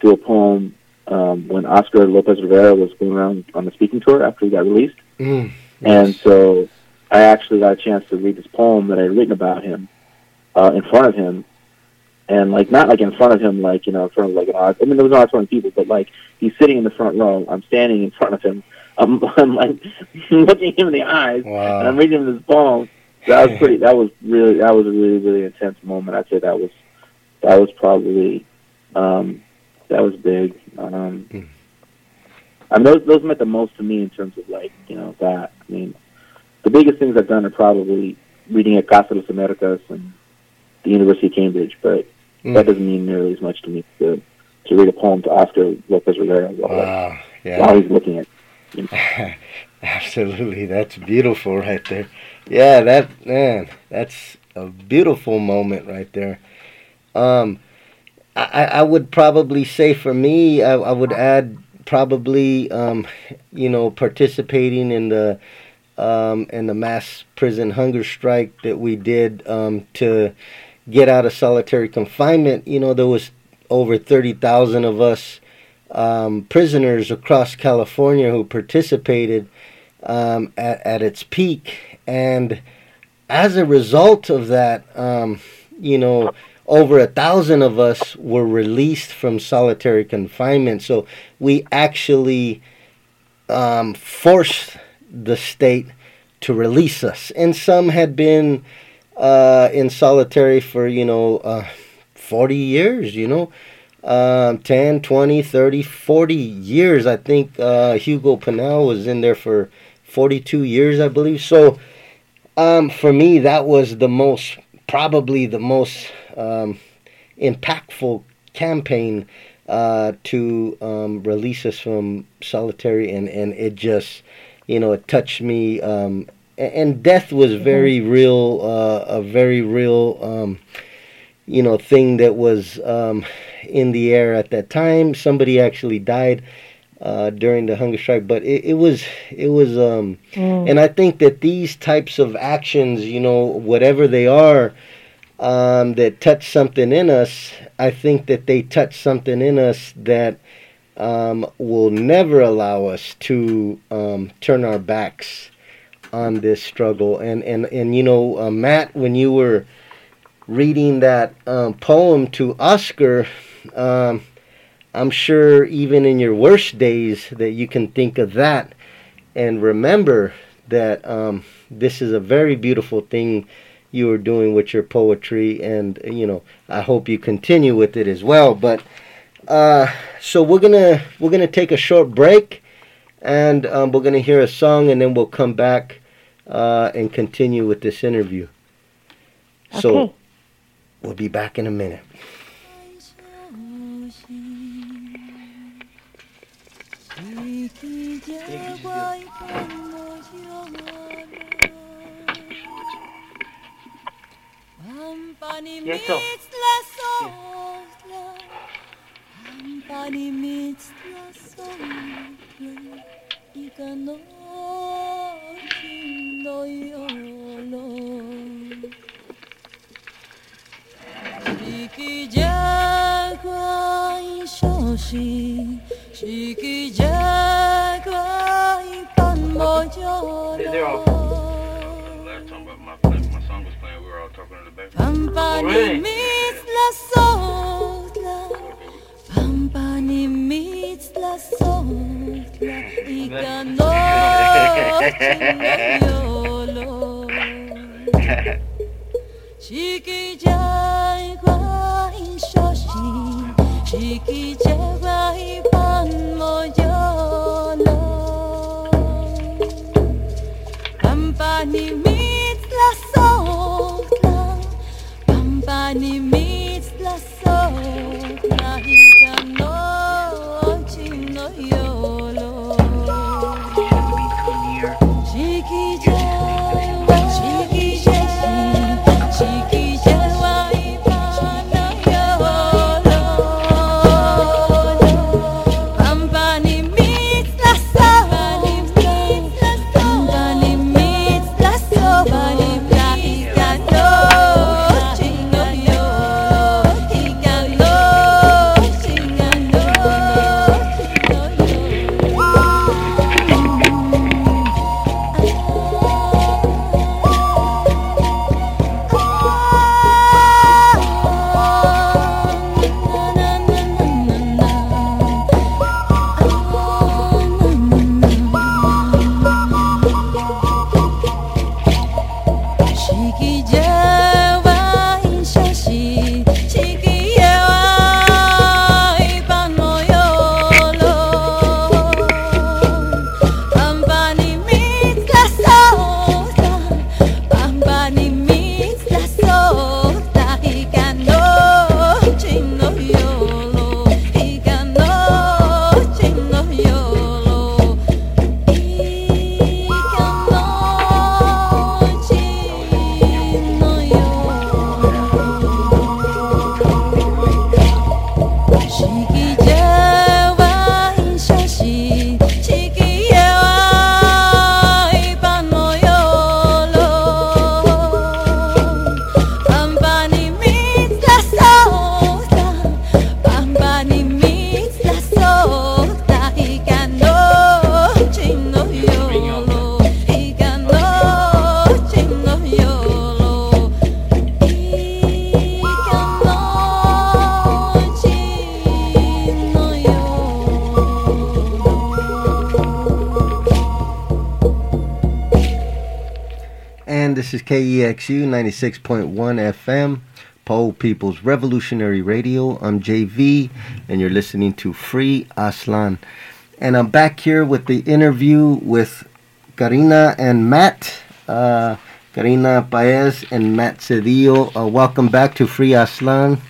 do a poem um, when Oscar Lopez Rivera was going around on the speaking tour after he got released, mm, yes. and so I actually got a chance to read this poem that I had written about him uh, in front of him and like not like in front of him, like you know, in front of like an audience. I mean, there was an audience of people, but like he's sitting in the front row. I'm standing in front of him. I'm, I'm like looking him in the eyes, wow. and I'm reading him this poem. That was pretty. That was really. That was a really really intense moment. I'd say that was that was probably um, that was big. Um, mm. I mean, those those meant the most to me in terms of like you know that. I mean, the biggest things I've done are probably reading at Casa de las Americas and the University of Cambridge, but Mm. That doesn't mean nearly as much to me to to read a poem to Oscar Lopez Rivera while, wow. yeah. while he's looking at You know? Absolutely, that's beautiful right there. Yeah, that man, that's a beautiful moment right there. Um, I, I would probably say for me, I, I would add probably, um, you know, participating in the um, in the mass prison hunger strike that we did um, to get out of solitary confinement. You know, there was over thirty thousand of us um, prisoners across California who participated um, at, at its peak, and as a result of that, um, you know over a thousand of us were released from solitary confinement. So we actually um, forced the state to release us. And some had been uh, in solitary for, you know, uh, 40 years, you know. Um, 10, 20, 30, 40 years. I think uh, Hugo Pinell was in there for 42 years, I believe. So um, for me, that was the most, probably the most um, impactful campaign uh, to um, release us from solitary, and, and it just, you know, it touched me. And death was mm-hmm. very real, uh, a very real, um, you know, thing that was um, in the air at that time. Somebody actually died. Uh, during the hunger strike, but it, it was it was um, mm. and I think that these types of actions, you know, whatever they are, um, that touch something in us, I think that they touch something in us that um, will never allow us to um, turn our backs on this struggle. And and and you know, uh, Matt, when you were reading that um, poem to Oscar, um, I'm sure even in your worst days that you can think of that and remember that um, this is a very beautiful thing you are doing with your poetry, and you know I hope you continue with it as well. But uh, so we're gonna we're gonna take a short break, and um, we're gonna hear a song, and then we'll come back uh, and continue with this interview. Okay. So we'll be back in a minute. Yes, They're Pampani This is KEXU 96.1 FM, Poe People's Revolutionary Radio. I'm JV, and you're listening to Free Aztlán. And I'm back here with the interview with Karina and Matt. Uh, Karina Paez and Matt Sedillo. Uh, welcome back to Free Aztlán.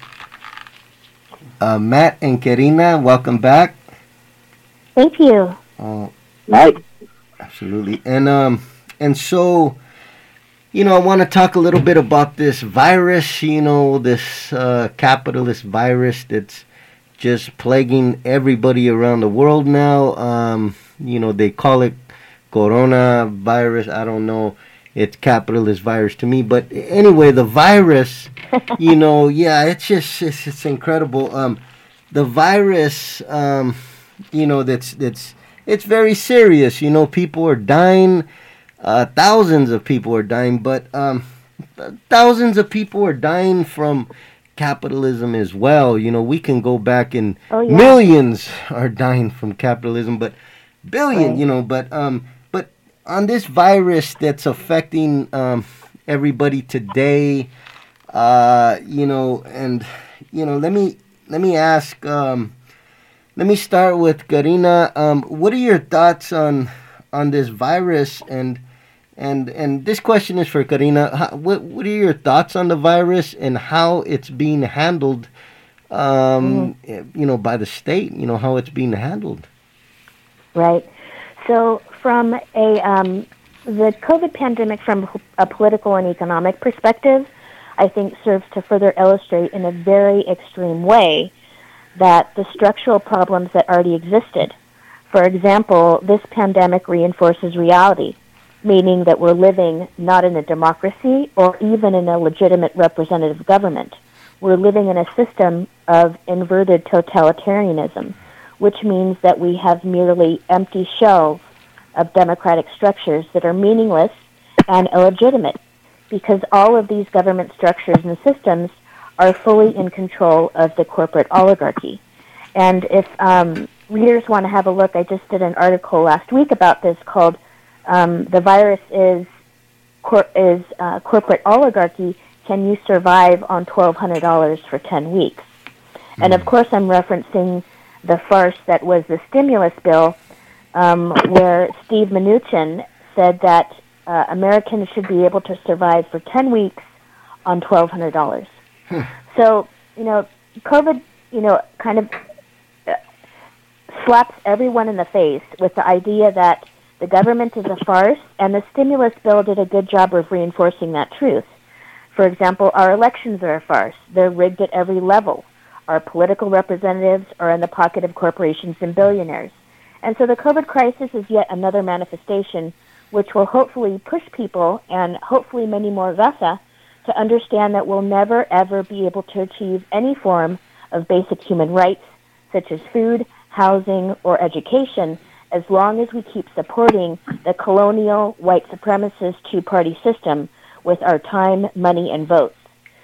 Uh, Matt and Karina, welcome back. Thank you. Uh, Right. Absolutely. And um and so you know, I want to talk a little bit about this virus, you know, this uh, capitalist virus that's just plaguing everybody around the world now. Um, you know, they call it coronavirus. I don't know. It's capitalist virus to me, but anyway, the virus, you know, yeah, it's just it's, it's incredible. Um, the virus, um, you know, that's that's it's very serious. You know, people are dying. Uh, thousands of people are dying, but um, thousands of people are dying from capitalism as well. You know, we can go back and Oh, yeah. millions are dying from capitalism, but billion, Right. you know, but um, but on this virus that's affecting um, everybody today, uh, you know, and you know, let me let me ask. Um, let me start with Karina. Um, what are your thoughts on on this virus and and and this question is for Karina. How, what what are your thoughts on the virus and how it's being handled? Um, you know, by the state. You know how it's being handled. Right. So, from a um, the COVID pandemic, from a political and economic perspective, I think serves to further illustrate in a very extreme way that the structural problems that already existed. For example, this pandemic reinforces reality, meaning that we're living not in a democracy or even in a legitimate representative government. We're living in a system of inverted totalitarianism, which means that we have merely empty shells of democratic structures that are meaningless and illegitimate because all of these government structures and systems are fully in control of the corporate oligarchy. And if um, readers want to have a look, I just did an article last week about this called um, "The Virus Is cor- Is uh, Corporate Oligarchy: Can You Survive on Twelve Hundred Dollars for Ten Weeks?" And of course, I'm referencing the farce that was the stimulus bill, um, where Steve Mnuchin said that uh, Americans should be able to survive for 10 weeks on $1,200. so, you know, COVID, you know, kind of uh, slaps everyone in the face with the idea that the government is a farce, and the stimulus bill did a good job of reinforcing that truth. For example, our elections are a farce. They're rigged at every level. Our political representatives are in the pocket of corporations and billionaires. And so the COVID crisis is yet another manifestation which will hopefully push people, and hopefully many more of us, uh, to understand that we'll never, ever be able to achieve any form of basic human rights, such as food, housing, or education, as long as we keep supporting the colonial, white supremacist two party system with our time, money, and votes.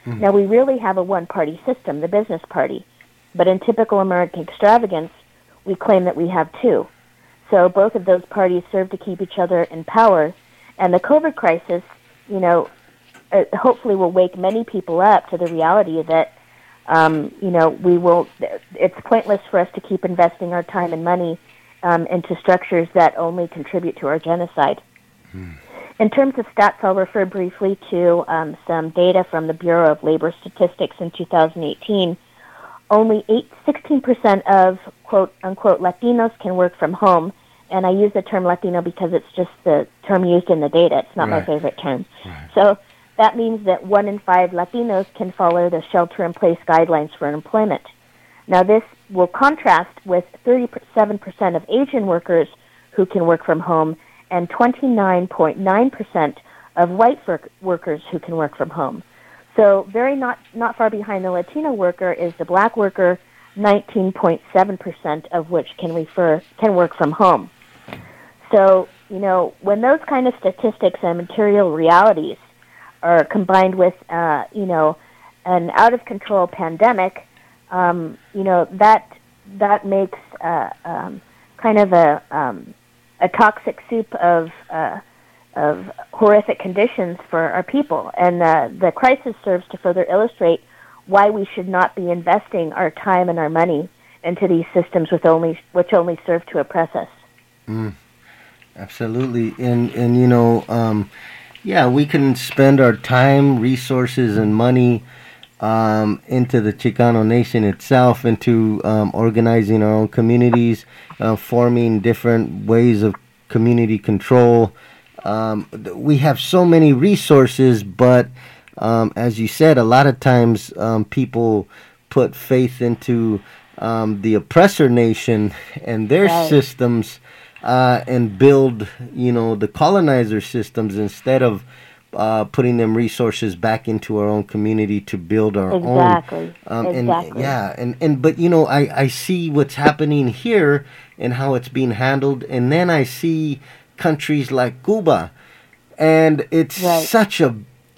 Now, we really have a one party system, the business party, but in typical American extravagance, we claim that we have two. So both of those parties serve to keep each other in power, and the COVID crisis, you know, hopefully will wake many people up to the reality that, um, you know, we will. It's pointless for us to keep investing our time and money um, into structures that only contribute to our genocide. In terms of stats, I'll refer briefly to um, some data from the Bureau of Labor Statistics in 2018. Only 8, 16% of quote unquote Latinos can work from home, and I use the term Latino because it's just the term used in the data. It's not my favorite term. So that means that one in five Latinos can follow the shelter-in-place guidelines for employment. Now, this will contrast with 37% of Asian workers who can work from home and 29.9% of white work- workers who can work from home. So, very not, not far behind the Latino worker is the black worker, 19.7% of which can refer can work from home. So, you know, when those kind of statistics and material realities are combined with, uh, you know, an out of control pandemic, um, you know, that that makes uh, um, kind of a um, a toxic soup of uh, of horrific conditions for our people. And uh, the crisis serves to further illustrate why we should not be investing our time and our money into these systems with only which only serve to oppress us. Absolutely, and and you know, um, yeah, we can spend our time, resources, and money um, into the Chicano nation itself, into um, organizing our own communities, uh, forming different ways of community control. Um, we have so many resources, but um, as you said, a lot of times um, people put faith into um, the oppressor nation and their Right. systems uh, and build, you know, the colonizer systems instead of uh, putting them resources back into our own community to build our Exactly. own. Um, And Exactly. yeah, and, and but you know, I, I see what's happening here and how it's being handled, and then I see countries like Cuba, and it's Right. such a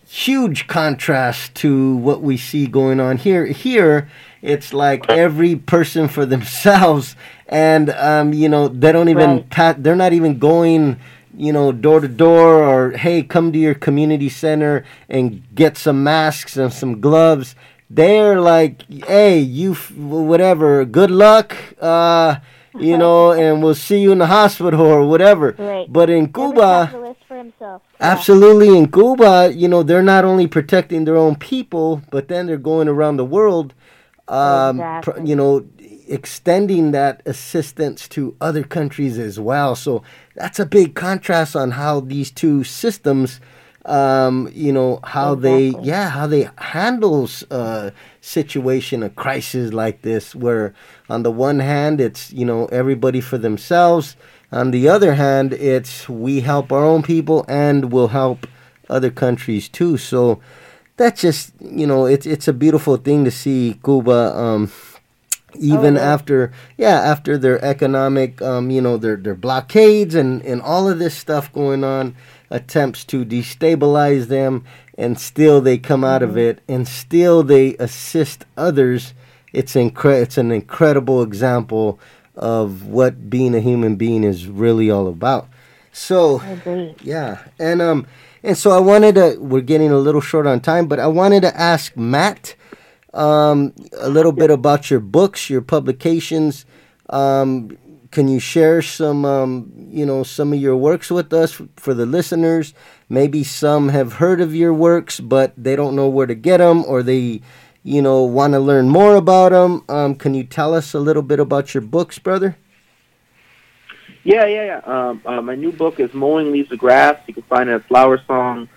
huge contrast to what we see going on here. Here, it's like every person for themselves, and um, you know they don't even Right. pat. They're not even going, you know, door to door or hey, come to your community center and get some masks and some gloves. They're like, hey, you, f- whatever. Good luck. Uh, you know, and we'll see you in the hospital or whatever. Right. But in Cuba, himself. Yeah. Absolutely. In Cuba, you know, they're not only protecting their own people, but then they're going around the world, um, pr- you know, extending that assistance to other countries as well. So that's a big contrast on how these two systems, um, you know, how they, yeah, how they handles a situation, a crisis like this, where on the one hand, it's, you know, everybody for themselves. On the other hand, it's we help our own people and we'll help other countries too. So that's just you know it's it's a beautiful thing to see Cuba. Um, even Oh, yeah. after yeah after their economic um, you know their their blockades and and all of this stuff going on attempts to destabilize them and still they come out of it and still they assist others it's incre- it's an incredible example of what being a human being is really all about so yeah, and um, and so I wanted to. We're getting a little short on time, but I wanted to ask Matt um a little bit about your books, your publications. Um, can you share some um, you know, some of your works with us for the listeners? Maybe some have heard of your works, but they don't know where to get them, or they, you know, want to learn more about them. Um, can you tell us a little bit about your books, brother? Yeah, yeah, yeah. Um, uh, my new book is Mowing Leaves the Grass. You can find it at flowersongbooks.com.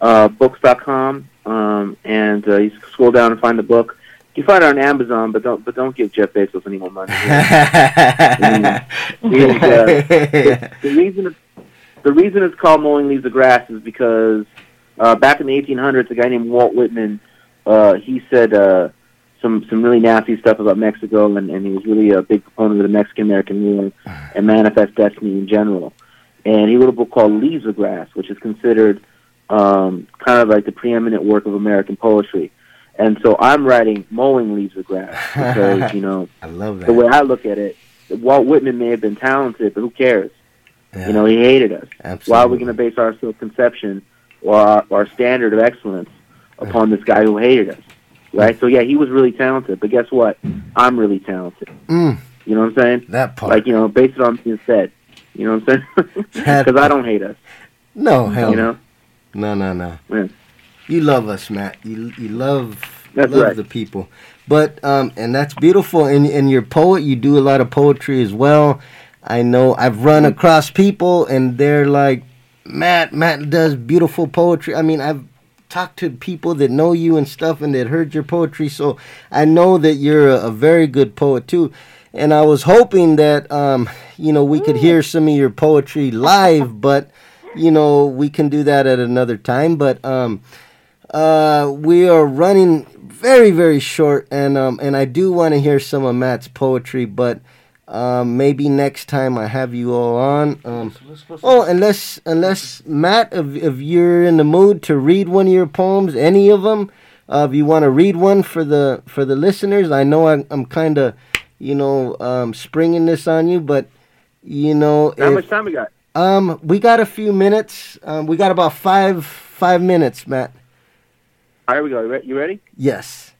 Uh. Um, and uh, you scroll down and find the book. You find it on Amazon, but don't but don't give Jeff Bezos any more money. the, the reason it's, the reason it's called Mowing Leaves the Grass is because uh, back in the 1800s, a guy named Walt Whitman uh, he said uh, some some really nasty stuff about Mexico, and, and he was really a big proponent of the Mexican American War and Manifest Destiny in general. And he wrote a book called Leaves of Grass, which is considered um, kind of like the preeminent work of American poetry. And so I'm writing Mowing Leaves of Grass because you know I love that. the way I look at it, Walt Whitman may have been talented, but who cares? Yeah, You know, he hated us. absolutely. Why are we going to base our self-conception or our, our standard of excellence upon this guy who hated us? Right? So, yeah, he was really talented, but guess what? I'm really talented. Mm, You know what I'm saying? that part. Like, you know, base it on being said. You know what I'm saying? Because I don't hate us. no, hell You know? No, no, no. Yeah. You love us, Matt. You you love That's love right. the people. But um, and that's beautiful. And and you're a poet. You do a lot of poetry as well. I know I've run Mm-hmm. across people and they're like, Matt, Matt does beautiful poetry. I mean, I've talked to people that know you and stuff and that heard your poetry, so I know that you're a, a very good poet too. And I was hoping that um, you know we could hear some of your poetry live, but you know we can do that at another time. But um, uh, we are running very very short, and um, and I do want to hear some of Matt's poetry, but um, maybe next time I have you all on. Um, oh, unless unless Matt, if, if you're in the mood to read one of your poems, any of them, uh, if you want to read one for the for the listeners, I know I'm, I'm kind of you know um, springing this on you, but you know How if- much time we got? Um, we got a few minutes. Um, we got about five five minutes, Matt. All right, here we go. You re- You ready? Yes.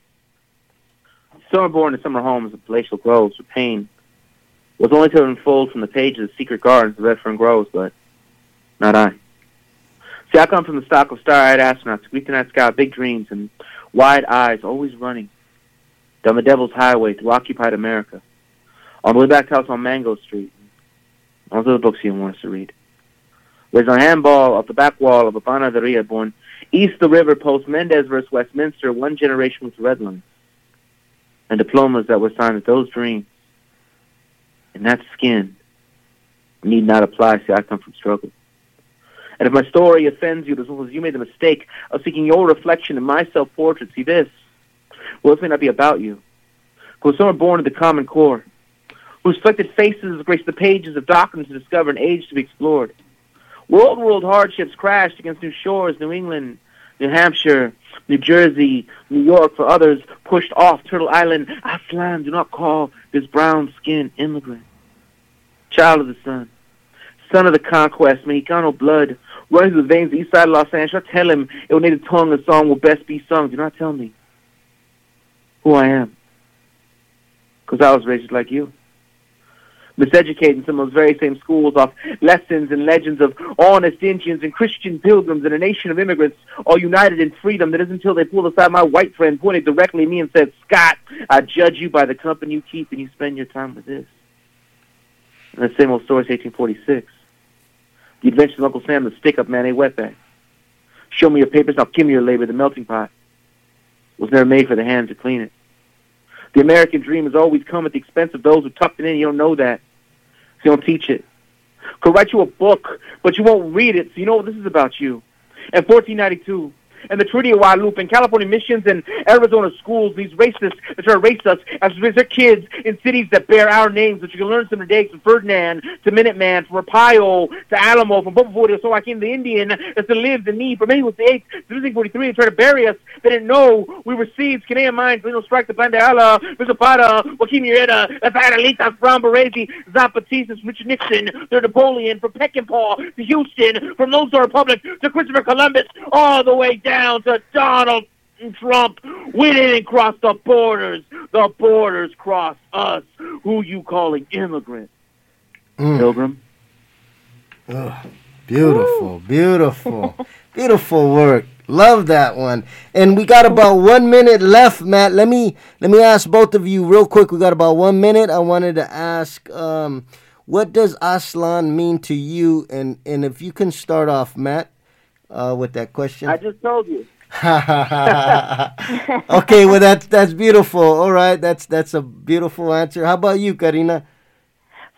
Summer born in summer homes of palatial groves for pain was only to unfold from the pages of secret gardens of Redfern groves, but not I. See, I come from the stock of star-eyed astronauts, greet the night sky big dreams and wide eyes, always running down the Devil's Highway to occupied America, on the way back to house on Mango Street. All the books he wants to read. There's a handball off the back wall of a panaderia born east the river post Mendez versus Westminster, one generation with red lines and diplomas that were signed with those dreams. And that skin need not apply. See, I come from struggle. And if my story offends you as well as you made the mistake of seeking your reflection in my self-portrait, see this. Well, this may not be about you. Because some are born of the common core, whose reflected faces grace the pages of doctrines to discover an age to be explored. World world hardships crashed against new shores, New England, New Hampshire, New Jersey, New York, for others pushed off Turtle Island. Aztlán, do not call this brown skinned immigrant. Child of the sun, son of the conquest, Mexicano blood, running through the veins the east side of Los Angeles. I tell him it will need a tongue a song will best be sung. Do not tell me who I am. Because I was raised like you miseducated in some of those very same schools off lessons and legends of honest Indians and Christian pilgrims and a nation of immigrants all united in freedom. That isn't until they pulled aside my white friend, pointed directly at me and said, Scott, I judge you by the company you keep and you spend your time with this. And the same old story is 1846. The adventures of Uncle Sam, the stick-up man, a wetback. Show me your papers, I'll give me your labor, the melting pot. Was never made for the hands to clean it. The American dream has always come at the expense of those who tucked it in. You don't know that. So you don't teach it. Could write you a book, but you won't read it, so you know this is about you. And 1492, and the Treaty of Guadalupe, and California missions and Arizona schools, these racists that try to race us as raise their kids in cities that bear our names, that you can learn some today, from Ferdinand to Minuteman, from Arpaio to Alamo, from Popovodio, to came the Indian that still lives in me. For many was the eighth, to 43 and try to bury us. They didn't know we were seeds, Canadian minds, we don't strike the Bandeala, Zapata, Joaquin Murrieta, the Adelitas, Brown Berets, Zapatistas, Richard Nixon, to Napoleon, from Peckinpah to Houston, from those Republic to Christopher Columbus, all the way down to Donald Trump. We didn't cross the borders. The borders crossed us. Who you calling immigrant? Mm. Pilgrim? Beautiful, beautiful, beautiful work. Love that one. And we got about one minute left, Matt. Let me let me ask both of you real quick. We got about one minute. I wanted to ask, um, what does Aztlán mean to you? And and if you can start off, Matt, uh, with that question. I just told you. okay, well that's that's beautiful. All right, that's that's a beautiful answer. How about you, Karina?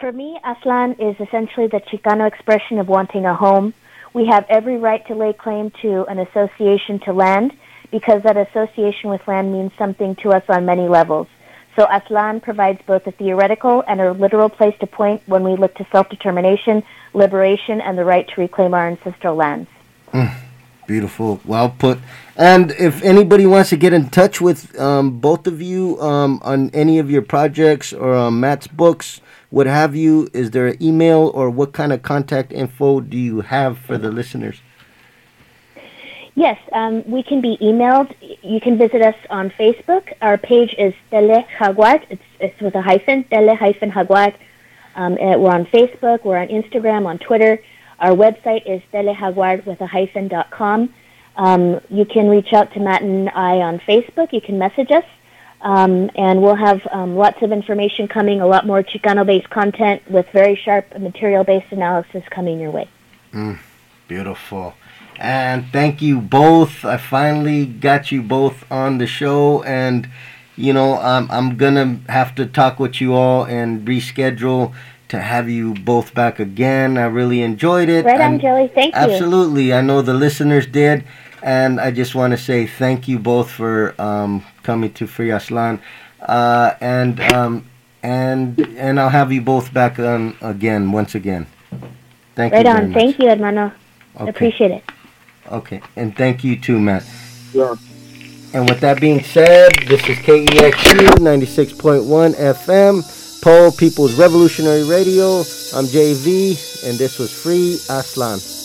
For me, Aztlán is essentially the Chicano expression of wanting a home. We have every right to lay claim to an association to land because that association with land means something to us on many levels. So Aztlán provides both a theoretical and a literal place to point when we look to self-determination, liberation, and the right to reclaim our ancestral lands. Beautiful, well put. And if anybody wants to get in touch with um, both of you um, on any of your projects or um, Matt's books, what have you, is there an email or what kind of contact info do you have for the listeners? Yes, um, we can be emailed. You can visit us on Facebook. Our page is Tele Jaguar. It's, it's with a hyphen, Tele hyphen Jaguar. Um, uh, we're on Facebook. We're on Instagram, on Twitter. Our website is telejaguar with a hyphen dot com. Um, you can reach out to Matt and I on Facebook. You can message us. Um, and we'll have um, lots of information coming, a lot more Chicano-based content with very sharp material-based analysis coming your way. Beautiful. And thank you both. I finally got you both on the show, and you know I'm I'm gonna have to talk with you all and reschedule to have you both back again. I really enjoyed it. Right on, and- Joey. Thank you. Absolutely. I know the listeners did. And I just want to say thank you both for um, coming to Free Aztlán. Uh, and um, and and I'll have you both back on again once again. Thank Right you. very on. much. Thank you, hermano. Okay. Appreciate it. Okay. And thank you too, Matt. Yeah. And with that being said, this is KEXU 96.1 FM, Po People's Revolutionary Radio. I'm JV, and this was Free Aztlán.